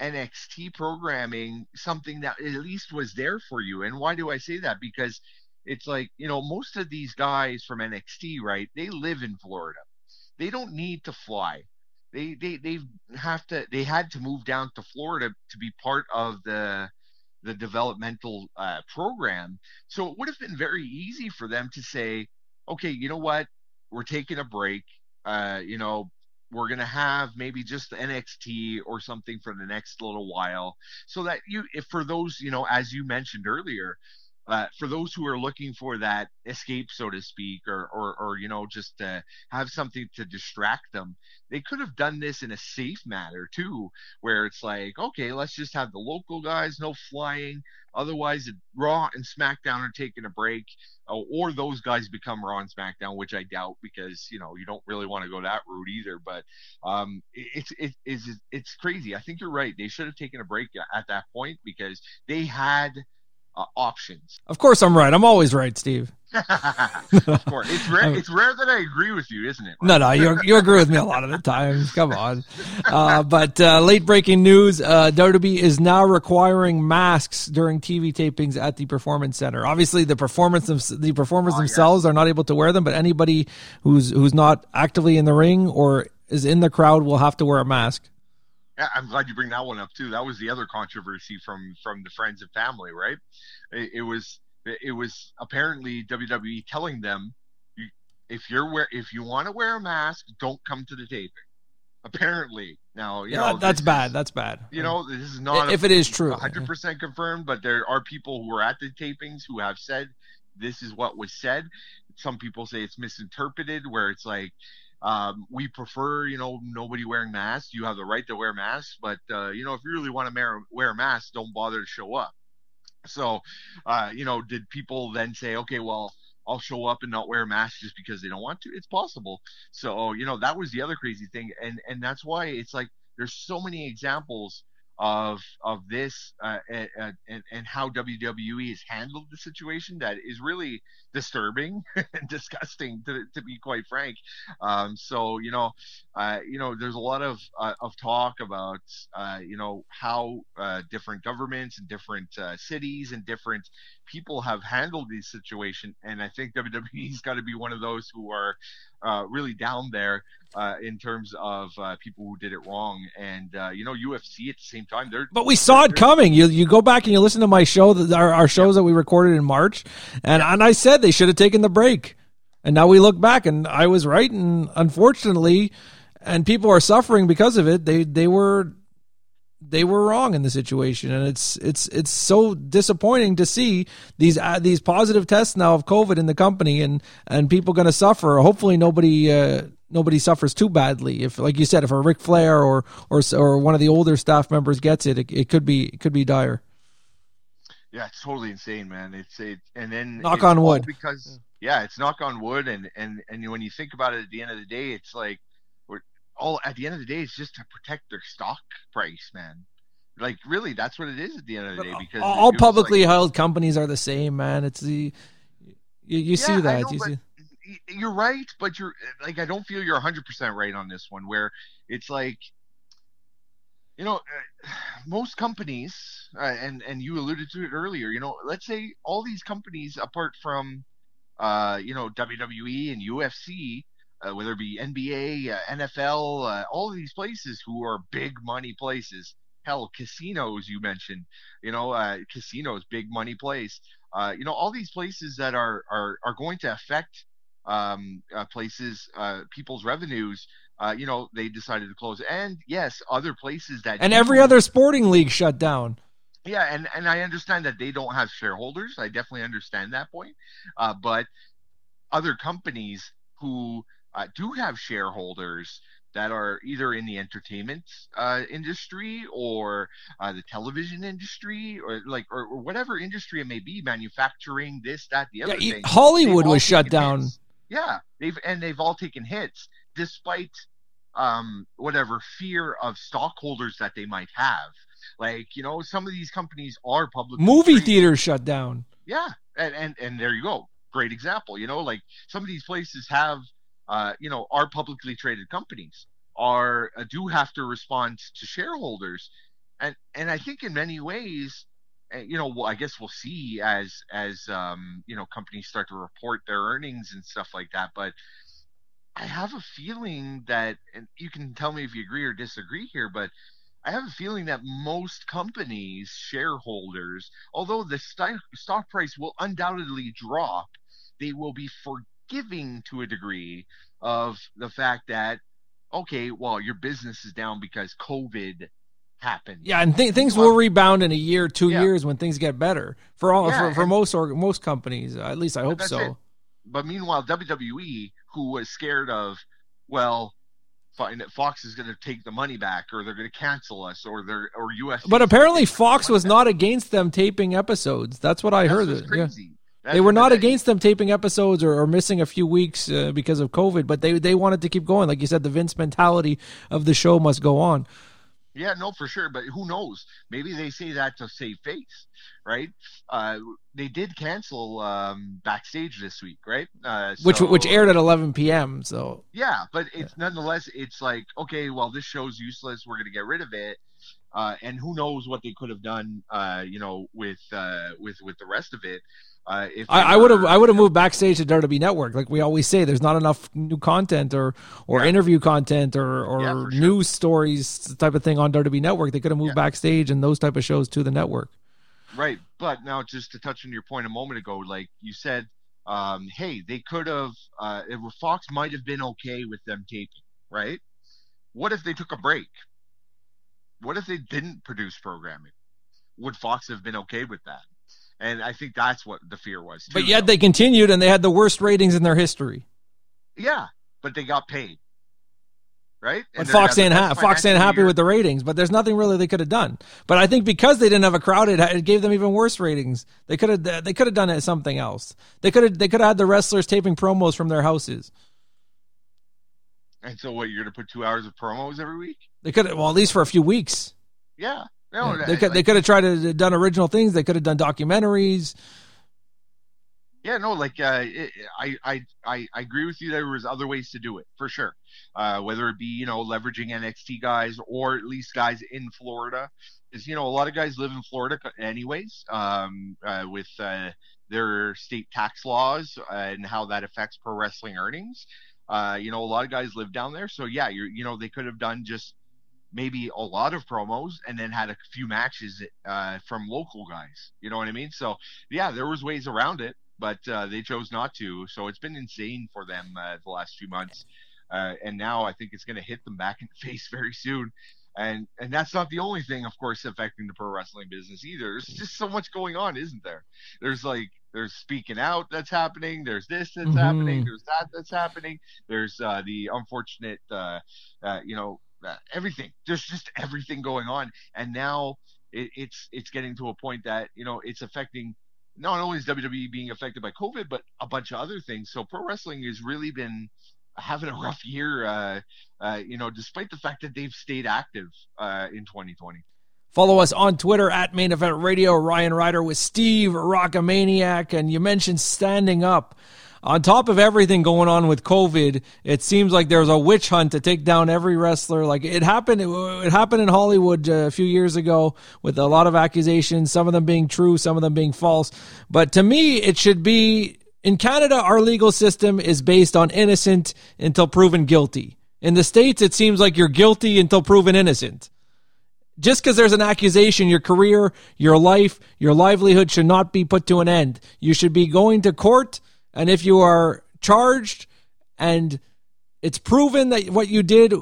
NXT programming something that at least was there for you. And why do I say that? Because it's like you know most of these guys from NXT, right? They live in Florida. They don't need to fly. They they they have to. They had to move down to Florida to be part of the the developmental uh, program. So it would have been very easy for them to say, okay, you know what? We're taking a break. Uh, you know, we're to have maybe just NXT or something for the next little while so that you if for those you know as you mentioned earlier uh, for those who are looking for that escape, so to speak, or, or, or you know, just to have something to distract them, they could have done this in a safe manner too, where it's like, okay, let's just have the local guys, no flying. Otherwise, Raw and SmackDown are taking a break, uh, or those guys become Raw and SmackDown, which I doubt because you know you don't really want to go that route either. But um, it's it, it's it's crazy. I think you're right. They should have taken a break at that point because they had uh, options. Of course, I'm right. I'm always right, Steve. of course, it's rare. It's rare that I agree with you, isn't it? No, no, you you agree with me a lot of the times. Come on. Uh, but uh, late breaking news: uh, WWE is now requiring masks during TV tapings at the Performance Center. Obviously, the performance the performers oh, themselves are not able to wear them, but anybody who's who's not actively in the ring or is in the crowd will have to wear a mask. Yeah, I'm glad you bring that one up too. That was the other controversy from from the friends and family, right? It, it was it was apparently WWE telling them, if you're wear if you want to wear a mask, don't come to the taping. Apparently, now you yeah, know that's bad. Is, that's bad. You know, this is not if a, it is true, 100 percent confirmed. But there are people who are at the tapings who have said this is what was said. Some people say it's misinterpreted, where it's like um, we prefer, you know, nobody wearing masks. You have the right to wear masks, but uh, you know, if you really want to wear, a mask, don't bother to show up. So, uh, you know, did people then say, okay, well, I'll show up and not wear a mask just because they don't want to? It's possible. So, you know, that was the other crazy thing, and and that's why it's like there's so many examples of of this uh, and, and, how WWE has handled the situation that is really disturbing and disgusting to, to be quite frank. Um, so you know, uh, you know, there's a lot of uh, of talk about uh, you know how uh, different governments and different uh, cities and different people have handled these situation, and I think WWE's got to be one of those who are really down there uh, in terms of uh, people who did it wrong. And uh, you know, UFC at the same time, they're but we saw it coming. You you go back and you listen to my show, our, our shows yeah. that we recorded in March, and yeah. and I said they should have taken the break. And now we look back, and I was right. And unfortunately, and people are suffering because of it. They they were they were wrong in the situation, and it's it's it's so disappointing to see these uh, these positive tests now of COVID in the company, and and people going to suffer. Hopefully, nobody. Uh, nobody suffers too badly. If, like you said, if a Ric Flair or or or one of the older staff members gets it, it, it could be it could be dire. Yeah, it's totally insane, man. It's it, and then Knock on wood. because yeah, it's knock on wood, and and and when you think about it, at the end of the day, it's like all at the end of the day, it's just to protect their stock price, man. Like really, that's what it is at the end of the day. Because all, all publicly like- held companies are the same, man. It's the you, you see Yeah, I that. know, you see. you're right, but you're like I don't feel you're 100 percent right on this one. Where it's like, you know, uh, most companies, uh, and and you alluded to it earlier. You know, let's say all these companies, apart from, uh, you know, WWE and UFC, uh, whether it be NBA, uh, NFL, uh, all of these places who are big money places. Hell, casinos you mentioned, you know, uh, casinos, big money place. Uh, you know, all these places that are are are going to affect um, uh, places, uh, people's revenues. Uh, you know, they decided to close. And yes, other places that And every other sporting league shut down. yeah, and and I understand that they don't have shareholders. I definitely understand that point. Uh, but other companies who uh, do have shareholders that are either in the entertainment uh, industry or uh, the television industry or like or, or whatever industry it may be, manufacturing this, that, the other Yeah, thing. Hollywood was shut down. hits. Yeah, they've and they've all taken hits despite um whatever fear of stockholders that they might have. Like you know, some of these companies are public Movie theaters shut down. Yeah, and and and there you go. Great example. You know, like some of these places have, uh, you know, are publicly traded companies are uh, do have to respond to shareholders, and and I think in many ways, uh, you know, I guess we'll see as as um, you know companies start to report their earnings and stuff like that. But I have a feeling that, and you can tell me if you agree or disagree here, but I have a feeling that most companies, shareholders, although the stock price will undoubtedly drop, they will be forgiving to a degree of the fact that, okay, well, your business is down because COVID happened. Yeah, and th- things will rebound in a year, two Yeah. years when things get better for all Yeah, for, for most or most companies. At least I hope so. it. But meanwhile, WWE, who was scared of, well, Fox is going to take the money back, or they're going to cancel us, or they're or US. But apparently, Fox was not against them taping episodes. That's what I heard. That's Yeah. Crazy. They were not against them taping episodes or, or missing a few weeks uh, because of COVID, but they they wanted to keep going. Like you said, the Vince mentality of the show must go on. Yeah, no, for sure. But who knows? Maybe they say that to save face, right? Uh, they did cancel um, backstage this week, right? Uh, Which so- which aired at 11 p.m. So Yeah, but it's nonetheless, it's like okay, well, this show's useless. We're gonna get rid of it. Uh, and who knows what they could have done, uh, you know, with uh, with with the rest of it. Uh, if I would have I would have moved backstage to WWE Network. Like we always say, there's not enough new content or or Yeah. interview content or or Yeah, sure. news stories type of thing on WWE Network. They could have moved Yeah. backstage and those type of shows to the network. Right, but now just to touch on your point a moment ago, like you said, um, hey, they could have. Uh, Fox might have been okay with them taping, right? What if they took a break? What if they didn't produce programming? Would Fox have been okay with that? And I think that's what the fear was. But yet though. they continued and they had the worst ratings in their history. yeah, but they got paid, right? But And Fox ain't ha- Fox ain't happy year. with the ratings, but there's nothing really they could have done. But I think because they didn't have a crowd, it, it gave them even worse ratings. They could have they could have done it something else. They could have they could have had the wrestlers taping promos from their houses. And so, what you're gonna put two hours of promos every week? They could have well at least for a few weeks. Yeah, no, they could they could have tried to done original things. They could have done documentaries. Yeah, no, like uh, it, I, I, I, I agree with you. There was other ways to do it for sure. Uh, whether it be you know leveraging NXT guys or at least guys in Florida, because you know a lot of guys live in Florida anyways. Um, uh, with uh, their state tax laws and how that affects pro wrestling earnings. Uh, you know, a lot of guys live down there, so yeah, you're, you know, they could have done just maybe a lot of promos and then had a few matches uh, from local guys. You know what I mean? So yeah, there was ways around it, but uh, they chose not to. So it's been insane for them uh, the last few months, uh, and now I think it's going to hit them back in the face very soon. and and that's not the only thing, of course, affecting the pro wrestling business either. There's just so much going on, isn't there? There's like there's speaking out that's happening. There's this that's Mhm. happening. There's that that's happening. There's uh, the unfortunate, uh, uh, you know, uh, everything. There's just everything going on, and now it, it's it's getting to a point that you know it's affecting. Not only is WWE being affected by COVID, but a bunch of other things. So pro wrestling has really been having a rough year. Uh, uh, you know, despite the fact that they've stayed active uh, in 2020. Follow us on Twitter at Main Event Radio. Ryan Rider with Steve Rockamaniac, and you mentioned standing up. On top of everything going on with COVID, it seems like there's a witch hunt to take down every wrestler. Like it happened, it happened in Hollywood uh, a few years ago with a lot of accusations, some of them being true, some of them being false. But to me, it should be in Canada. Our legal system is based on innocent until proven guilty. In the states, it seems like you're guilty until proven innocent just because there's an accusation, your career, your life, your livelihood should not be put to an end. You should be going to court, and if you are charged and it's proven that what you did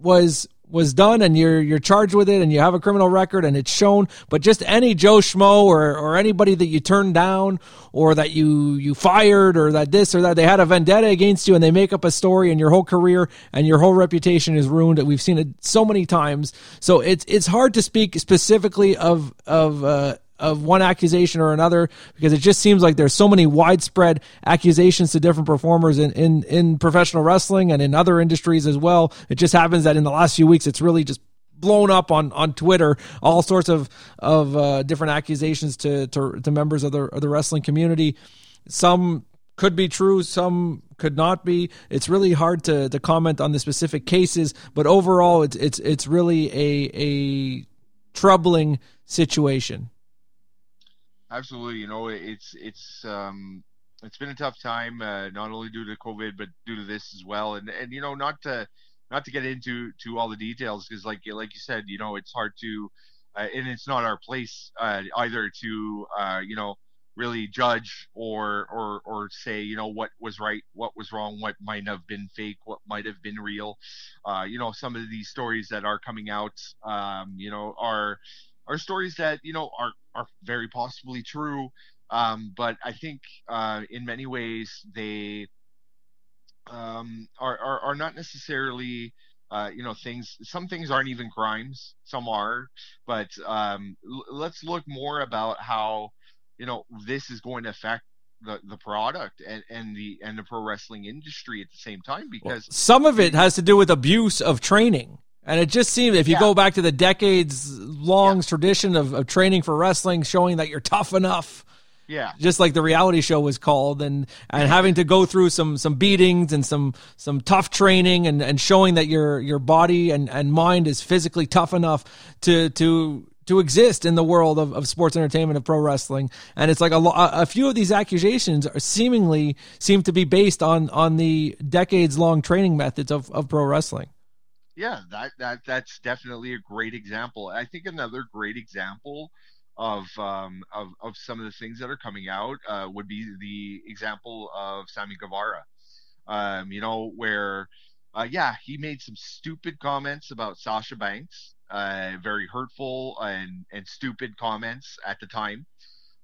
was was done and you're you're charged with it and you have a criminal record and it's shown but just any joe schmo or or anybody that you turned down or that you you fired or that this or that they had a vendetta against you and they make up a story and your whole career and your whole reputation is ruined we've seen it so many times. So it's it's hard to speak specifically of of uh of one accusation or another because it just seems like there's so many widespread accusations to different performers in, in, in professional wrestling and in other industries as well. It just happens that in the last few weeks, it's really just blown up on, on Twitter, all sorts of, of uh, different accusations to, to, to members of the, of the wrestling community. Some could be true, some could not be. It's really hard to, to comment on the specific cases, but overall, it's, it's, it's really a, a troubling situation. Absolutely, you know, it's it's um it's been a tough time, uh, not only due to COVID, but due to this as well. And and you know, not to not to get into to all the details because, like like you said, you know, it's hard to, uh, and it's not our place uh, either to uh, you know really judge or or or say you know what was right, what was wrong, what might have been fake, what might have been real. Uh, you know, some of these stories that are coming out, um, you know, are are stories that you know are are very possibly true. Um, but I think uh, in many ways they um, are, are are not necessarily uh, you know things. Some things aren't even crimes. Some are. But um, l- let's look more about how you know this is going to affect the, the product and, and the and the pro wrestling industry at the same time because Some of it has to do with abuse of training. And it just seems if you Yeah. go back to the decades long tradition of, of training for wrestling, showing that you're tough enough, yeah. Just like the reality show was called, and and having to go through some some beatings and some some tough training and, and showing that your your body and, and mind is physically tough enough to to to exist in the world of, of sports entertainment of pro wrestling. And it's like a, lo- a few of these accusations are seemingly seem to be based on on the decades long training methods of, of pro wrestling yeah that that that's definitely a great example. I think another great example of um of, of some of the things that are coming out uh, would be the example of Sammy Guevara. Um you know where uh, yeah he made some stupid comments about Sasha Banks uh very hurtful and and stupid comments at the time.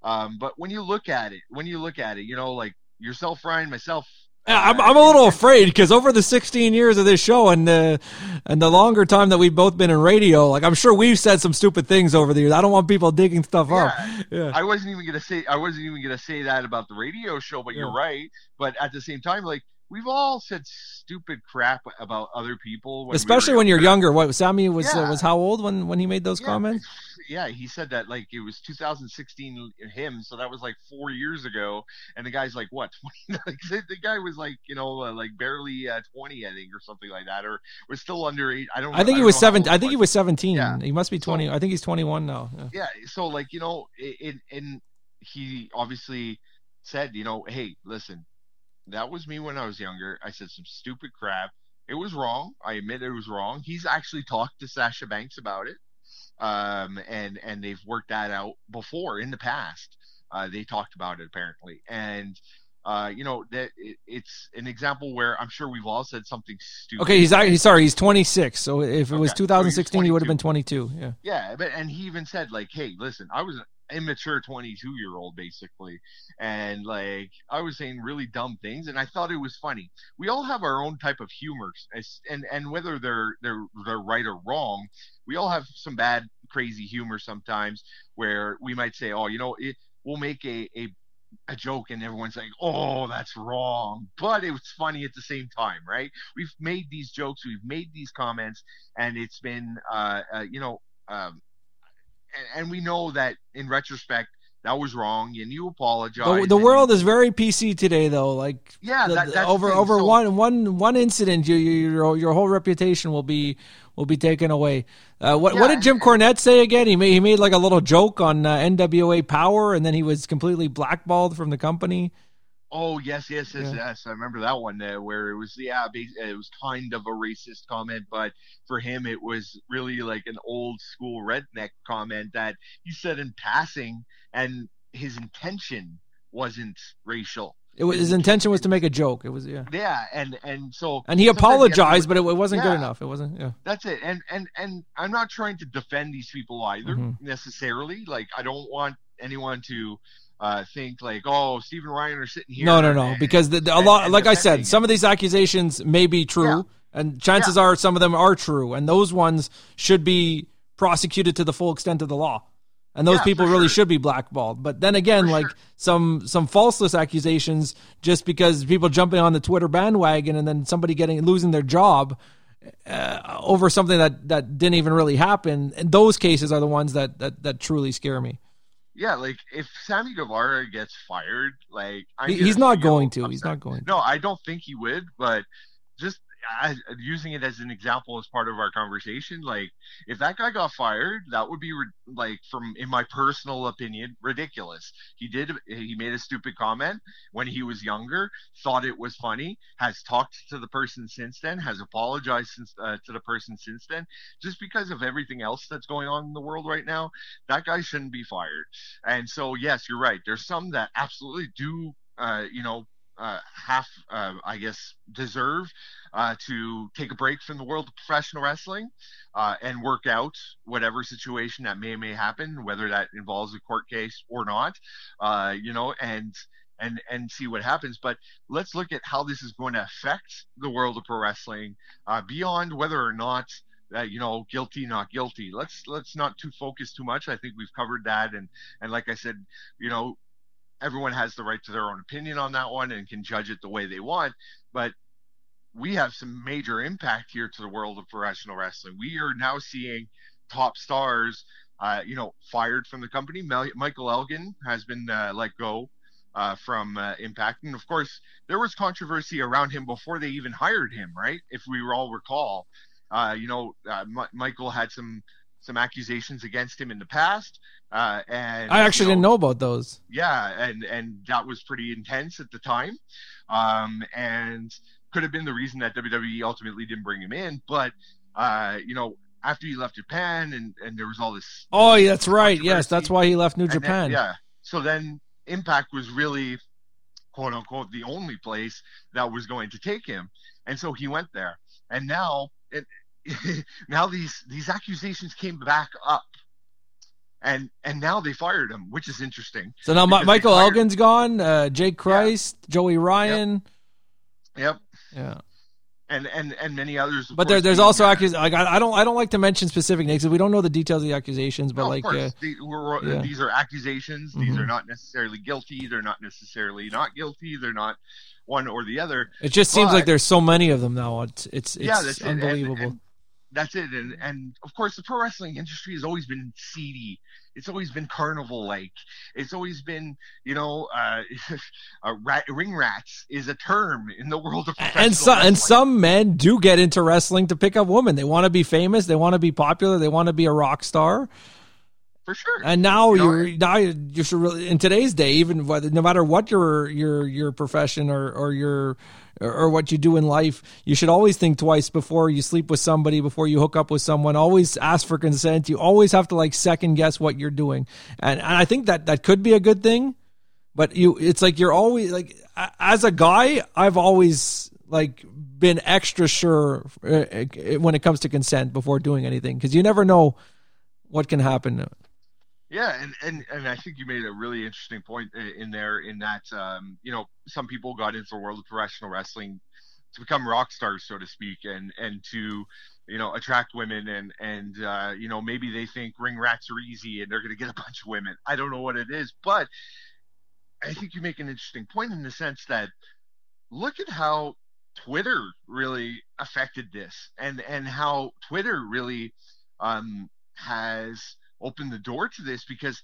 Um but when you look at it when you look at it you know like yourself Ryan myself I'm, I'm a little afraid because over the 16 years of this show and the and the longer time that we've both been in radio, like I'm sure we've said some stupid things over the years. I don't want people digging stuff up. Yeah. I wasn't even gonna say I wasn't even gonna say that about the radio show, but you're right. But at the same time, like we've all said stupid crap about other people, when Especially were when you're younger. What Sammy was uh, was how old when when he made those Yeah. comments? Yeah, he said that like it was 2016 him, so that was like four years ago, and the guy's like what the, the guy was like you know uh, like barely uh, 20, I think, or something like that, or was still under eight. I don't. I think he was seven. I think he was 17. Yeah. He must be So- 20. I think he's 21 now. Yeah. yeah so like you know it, and he obviously said you know hey listen that was me when i was younger i said some stupid crap it was wrong i admit it was wrong he's actually talked to sasha banks about it um and and they've worked that out before in the past uh they talked about it apparently and uh, you know, that it, it's an example where I'm sure we've all said something stupid. Okay, he's he's sorry, he's 26. So if it was Okay, so he's 2016, he would have been 22. Yeah. Yeah, but and he even said like, "Hey, listen, I was immature 22 year old basically, and like I was saying really dumb things, and I thought it was funny. We all have our own type of humor, and and whether they're they're they're right or wrong, we all have some bad, crazy humor sometimes where we might say, "Oh, you know, it, we'll make a a." A joke and everyone's like, "Oh, that's wrong," but it was funny at the same time, right? We've made these jokes, we've made these comments, and it's been, uh, uh you know, um, and, and we know that in retrospect that was wrong and you apologize The, the world is very PC today, though. Like, Yeah, the- that- that's over over So- one one one incident, you, you, your your whole reputation will be will be taken away. Uh, what what did Jim and- Cornette say again? He made he made like a little joke on uh, NWA Power, and then he was completely blackballed from the company. Oh yes yes yes Yeah. yes i remember that one uh, where it was yeah it was kind of a racist comment but for him it was really like an old school redneck comment that he said in passing and his intention wasn't racial It was, his intention was to make a joke. It was yeah, yeah and and so and he sometimes you have to apologized, but it, it wasn't good enough. It wasn't. Yeah. that's it and and and i'm not trying to defend these people either Mhm. necessarily like i don't want anyone to uh think like oh stephen ryan are sitting here No, no, no. and- Because the, the- a lot, and like I said, some of these accusations may be true, and chances Yeah. are some of them are true, and those ones should be prosecuted to the full extent of the law. And those Yeah, people really sure. should be blackballed. But then again, For like sure. some some falseless accusations, just because people jumping on the Twitter bandwagon and then somebody getting losing their job uh, over something that that didn't even really happen. And those cases are the ones that that that truly scare me. Yeah like if sammy guevara gets fired like He- he's not going to. He's not going to. no i don't think he would but just Using it as an example as part of our conversation like if that guy got fired that would be ri- like from in my personal opinion ridiculous. He did he made a stupid comment when he was younger thought it was funny has talked to the person since then has apologized since uh, to the person since then just because of everything else that's going on in the world right now that guy shouldn't be fired. And so yes you're right. There's some that absolutely do uh, you know uh, half, uh, I guess, deserve uh, to take a break from the world of professional wrestling uh, and work out whatever situation that may may happen, whether that involves a court case or not, uh, you know, and and and see what happens. But let's look at how this is going to affect the world of pro wrestling uh, beyond whether or not. Uh, you know, guilty, not guilty. Let's let's not too focus too much. I think we've covered that, and and like I said, you know, everyone has the right to their own opinion on that one and can judge it the way they want. But we have some major impact here to the world of professional wrestling. We are now seeing top stars, uh, you know, fired from the company. Mel- Michael Elgin has been uh, let go uh, from uh, Impact, and of course, there was controversy around him before they even hired him, right? If we all recall, uh, you know, uh, M- Michael had some some accusations against him in the past, uh, and I actually you didn't know about those. yeah and and that was pretty intense at the time um and could have been the reason that wwe ultimately didn't bring him in but uh you know after he left japan and and there was all this Oh, yeah, that's right. Yes, that's why he left New and then- Japan. yeah so then impact was really quote unquote the only place that was going to take him and so he went there and now it now these these accusations came back up and and now they fired him which is interesting So now they Michael Elgin's gone. Uh, Jake Crist, Joey Ryan. yep Yeah, and and and many others. but there, there's also accus- like I, I don't I don't like to mention specific names because we don't know the details of the accusations. But no, like, uh, yeah. these are accusations. These Mhm. are not necessarily guilty. They're not necessarily not guilty. They're not one or the other. it just seems like there's so many of them now. It's it's, it's yeah, that's it. And- unbelievable. and that's it. And and of course, the pro wrestling industry has always been seedy. It's always been carnival like. It's always been, you know, uh, uh, rat, ring rats is a term in the world of professional and some and some men do get into wrestling to pick up women. They want to be famous. They want to be popular. They want to be a rock star. For sure. And now You know, you're now you should really in today's day, even whether no matter what your your your profession or or your or what you do in life, you should always think twice before you sleep with somebody, before you hook up with someone. Always ask for consent. You always have to like second guess what you're doing, and and I think that that could be a good thing. but you it's like you're always like as a guy I've always like been extra sure uh, uh, when it comes to consent before doing anything because you never know what can happen. Yeah, and, and and I think you made a really interesting point in there in that um, you know some people got into the world of professional wrestling to become rock stars, so to speak, and and to you know attract women and and uh, you know maybe they think ring rats are easy and they're going to get a bunch of women. I don't know what it is, but I think you make an interesting point in the sense that look at how Twitter really affected this and and how Twitter really um, has opened the door to this because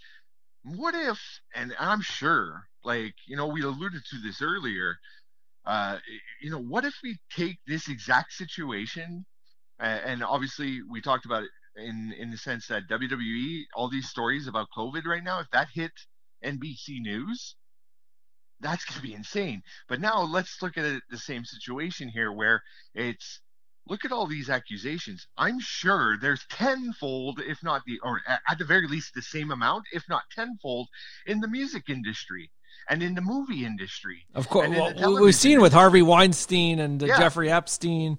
what if and I'm sure like you know we alluded to this earlier uh you know what if we take this exact situation and obviously we talked about it in in the sense that WWE all these stories about COVID right now if that hit NBC News that's going to be insane. But now let's look at it, the same situation here where it's look at all these accusations i'm sure there's tenfold if not the or at the very least the same amount if not tenfold in the music industry and in the movie industry Of course, And in the well, we've seen with. Harvey Weinstein and uh, Yeah. Jeffrey Epstein.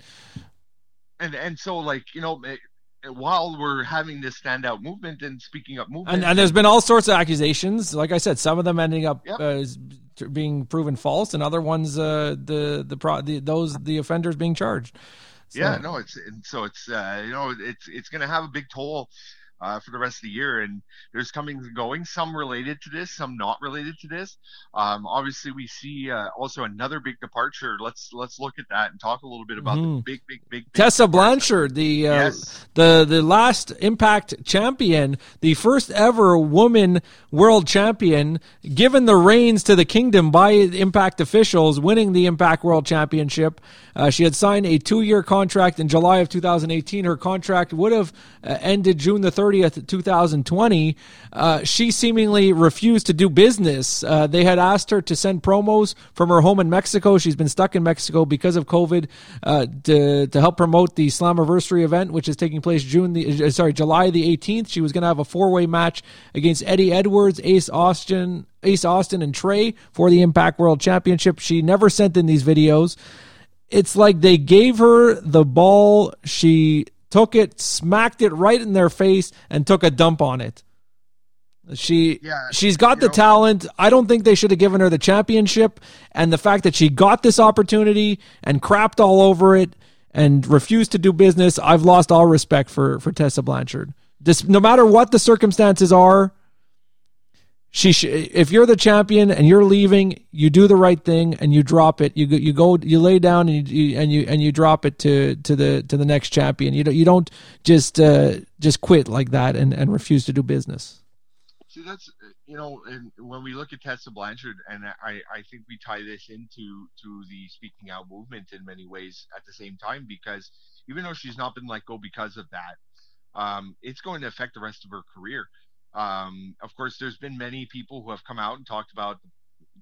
and and so like you know eh, while we're having this standout movement and speaking up movement And, and there's been all sorts of accusations. Like I said, some of them ending up Yep. uh, being proven false, and other ones, uh, the the, pro, the those the offenders being charged. So- yeah no it's and so it's uh you know it's it's gonna have a big toll uh, for the rest of the year and there's coming and going some related to this some not related to this um obviously we see uh, also another big departure let's let's look at that and talk a little bit about the Mhm. big big big, big Tessa departure. Blanchard, the uh, Yes. the the last Impact champion, the first ever woman world champion, given the reins to the kingdom by Impact officials, winning the Impact World Championship. Uh, she had signed a two-year contract in July of 2018. Her contract would have uh, ended June the 30th, 2020. Uh, she seemingly refused to do business. Uh, they had asked her to send promos from her home in Mexico. She's been stuck in Mexico because of COVID uh, to to help promote the Slammiversary event, which is taking place June the uh, sorry July the 18th. She was going to have a four way match against Eddie Edwards, Ace Austin, Ace Austin, and Trey for the Impact World Championship. She never sent in these videos. It's like they gave her the ball. She took it, smacked it right in their face, and took a dump on it. She Yeah, she's got the know- talent. I don't think they should have given her the championship. And the fact that she got this opportunity and crapped all over it and refused to do business, I've lost all respect for for Tessa Blanchard. No matter what the circumstances are, she sh- if you're the champion and you're leaving, you do the right thing and you drop it. You go, you go, you lay down and you, you and you and you drop it to to the to the next champion. You don't you don't just uh, just quit like that and and refuse to do business. See, that's you know, and when we look at Tessa Blanchard, and I, I think we tie this into to the speaking out movement in many ways at the same time because even though she's not been let go because of that, um, it's going to affect the rest of her career. Um, of course, there's been many people who have come out and talked about,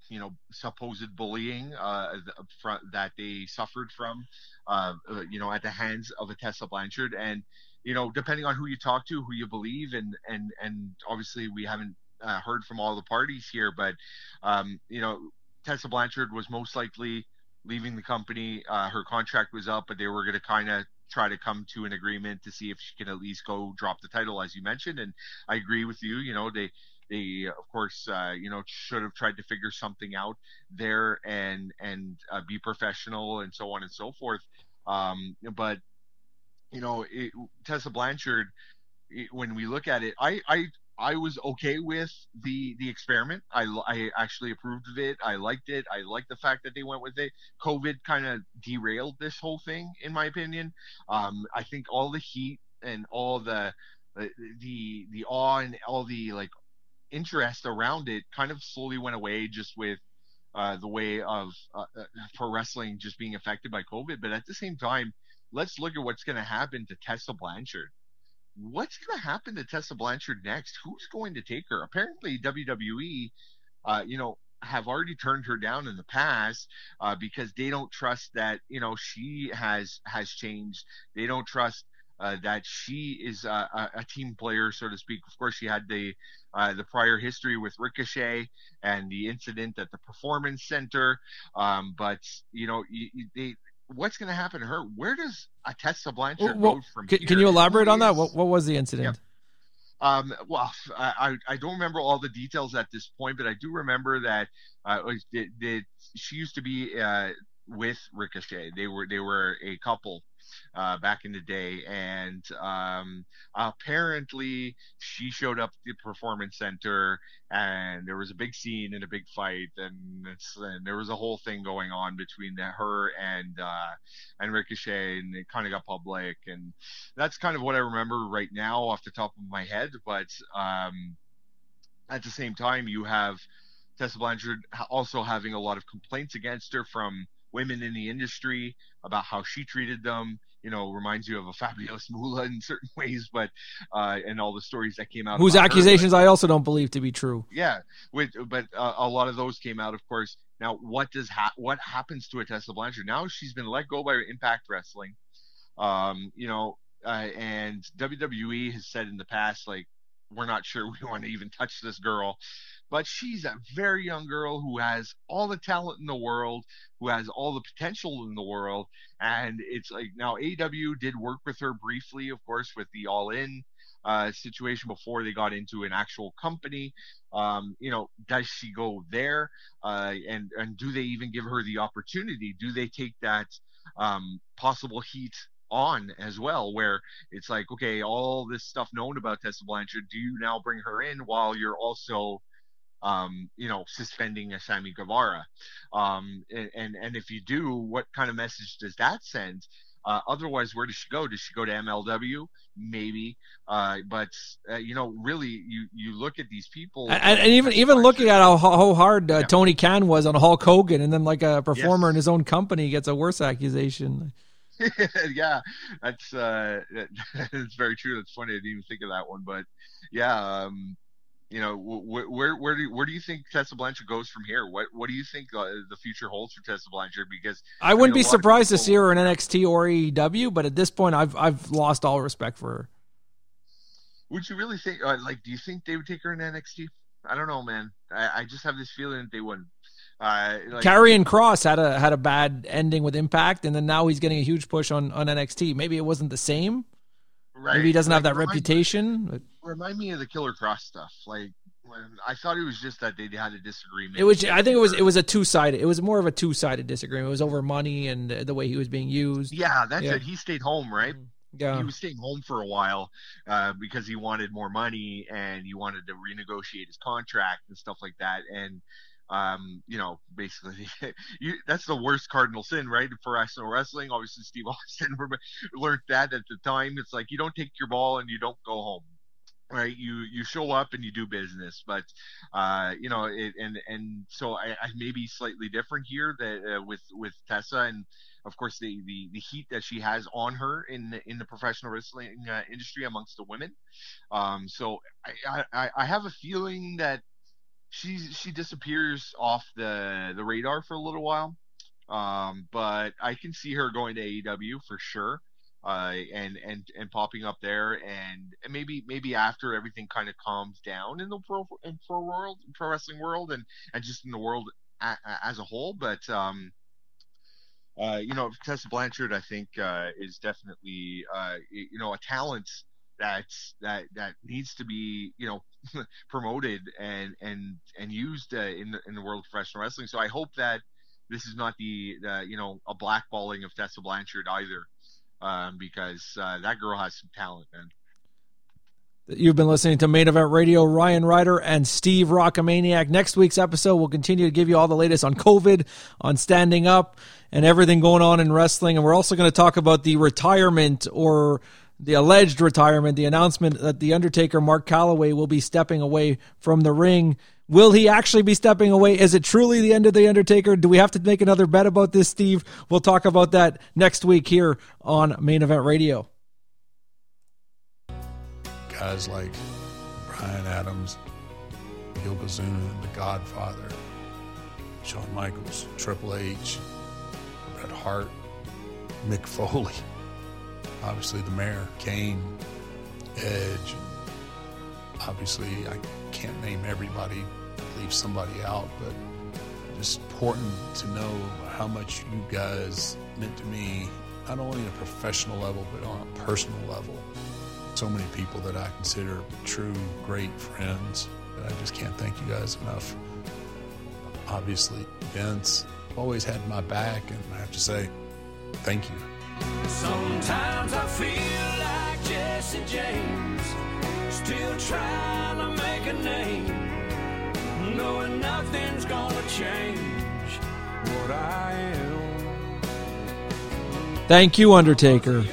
you know, supposed bullying uh, that they suffered from, uh, uh, you know, at the hands of a Tessa Blanchard, and you know, depending on who you talk to, who you believe, and and and obviously we haven't uh, heard from all the parties here, but um, you know, Tessa Blanchard was most likely leaving the company. Uh, her contract was up, but they were going to kind of try to come to an agreement to see if she can at least go drop the title, as you mentioned. And I agree with you. You know, they they of course uh, you know should have tried to figure something out there and and uh, be professional and so on and so forth. Um, but you know, it, Tessa Blanchard, when we look at it, I, I, I was okay with the the experiment. I, I actually approved of it. I liked it. I liked the fact that they went with it. COVID kind of derailed this whole thing, in my opinion. Um, I think all the heat and all the the the awe and all the like interest around it kind of slowly went away just with uh, the way of uh, uh, pro wrestling just being affected by COVID. But at the same time, let's look at what's going to happen to Tessa Blanchard. What's going to happen to Tessa Blanchard next? Who's going to take her? Apparently, WWE, uh, you know, have already turned her down in the past uh, because they don't trust that you know she has has changed. They don't trust uh, that she is a, a, team player, so to speak. Of course, she had the uh, the prior history with Ricochet and the incident at the Performance Center. Um, but you know, they, what's going to happen to her? Where does a Tessa Blanchard Well, go from can, here? can you elaborate on that? What, what was the incident? um, well, I, I don't remember all the details at this point, but I do remember that uh, that, that she used to be uh, with Ricochet. They were they were a couple uh, back in the day, and um, apparently she showed up at the performance center, and there was a big scene and a big fight, and, and there was a whole thing going on between the, her and uh, and Ricochet, and it kind of got public, and that's kind of what I remember right now off the top of my head. But um, at the same time, you have Tessa Blanchard also having a lot of complaints against her from women in the industry about how she treated them. You know, reminds you of a Fabulous Moolah in certain ways, but uh, and all the stories that came out. Whose about her, but- accusations I also don't believe to be true. yeah, with but uh, a lot of those came out, of course. Now, what does ha- what happens to a Tessa Blanchard? Now she's been let go by Impact Wrestling. Um, you know, uh, and WWE has said in the past, like, we're not sure we want to even touch this girl, but she's a very young girl who has all the talent in the world, who has all the potential in the world, and it's like now AW did work with her briefly, of course, with the All In uh, situation before they got into an actual company. Um, you know, does she go there? Uh, and and do they even give her the opportunity? Do they take that um, possible heat on as well? Where it's like, okay, all this stuff known about Tessa Blanchard, do you now bring her in while you're also um, you know, suspending a Sammy Guevara. Um, and, and, if you do, what kind of message does that send? Uh, otherwise, where does she go? Does she go to MLW? Maybe. Uh, but, uh, you know, really, you, you look at these people. And, and even even looking at how, how hard uh, Yeah. Tony Khan was on Hulk Hogan, and then like a performer Yes. in his own company gets a worse accusation. yeah, that's uh, that's very true. That's funny. I didn't even think of that one, but yeah, um, you know, wh- wh- where where do where do you think Tessa Blanchard goes from here? What what do you think uh, the future holds for Tessa Blanchard? Because I wouldn't mean, be a lot of surprised to see her in NXT or AEW, but at this point, I've I've lost all respect for her. would you really think? Uh, like, do you think they would take her in NXT? I don't know, man. I, I just have this feeling that they wouldn't. Uh, like, Karrion Kross had a had a bad ending with Impact, and then now he's getting a huge push on on NXT. Maybe it wasn't the same. right, Maybe he doesn't have that reputation. But Remind me of the Killer Kross stuff. Like, when I thought it was just that they had a disagreement. it was. I think it was. It was a two sided. It was more of a two sided disagreement. It was over money and the way he was being used. Yeah, that's Yeah. it. He stayed home, right? Yeah. he was staying home for a while uh, because he wanted more money and he wanted to renegotiate his contract and stuff like that. And um, you know, basically, you, that's the worst cardinal sin, right? For professional wrestling, obviously, Steve Austin learned that at the time. It's like you don't take your ball and you don't go home. Right, you you show up and you do business, but uh, you know, it, and and so I, I may be slightly different here that uh, with with Tessa, and of course the, the the heat that she has on her in the, in the professional wrestling uh, industry amongst the women. Um, so I, I I have a feeling that she she disappears off the the radar for a little while. Um, but I can see her going to AEW for sure. Uh, and and and popping up there, and, maybe maybe after everything kind of calms down in the pro in pro world, pro wrestling world, and and just in the world a, as a whole. But um, uh, you know, Tessa Blanchard, I think, uh, is definitely, uh, you know, a talent that's that that needs to be, you know, promoted and and and used uh, in the in the world of professional wrestling. So I hope that this is not the, the you know a blackballing of Tessa Blanchard either, um, because uh, that girl has some talent, man. You've been listening to Main Event Radio, Ryan Rider and Steve Rockamaniac. Next week's episode will continue to give you all the latest on COVID, on standing up, and everything going on in wrestling. And we're also going to talk about the retirement or the alleged retirement, the announcement that The Undertaker, Mark Calaway, will be stepping away from the ring. Will he actually be stepping away? Is it truly the end of The Undertaker? Do we have to make another bet about this, Steve? We'll talk about that next week here on Main Event Radio. guys like Brian Adams, Gil Yokozuna, The Godfather, Shawn Michaels, Triple H, Bret Hart, Mick Foley, obviously the mayor, Kane, Edge. Obviously, I can't name everybody, leave somebody out, but just important to know how much you guys meant to me, not only on a professional level, but on a personal level. So many people that I consider true great friends. I just can't thank you guys enough. Obviously, Vince always had my back, and I have to say, thank you. Sometimes I feel like Jesse James, still trying to make a name, knowing nothing's gonna change what I am. Thank you, Undertaker.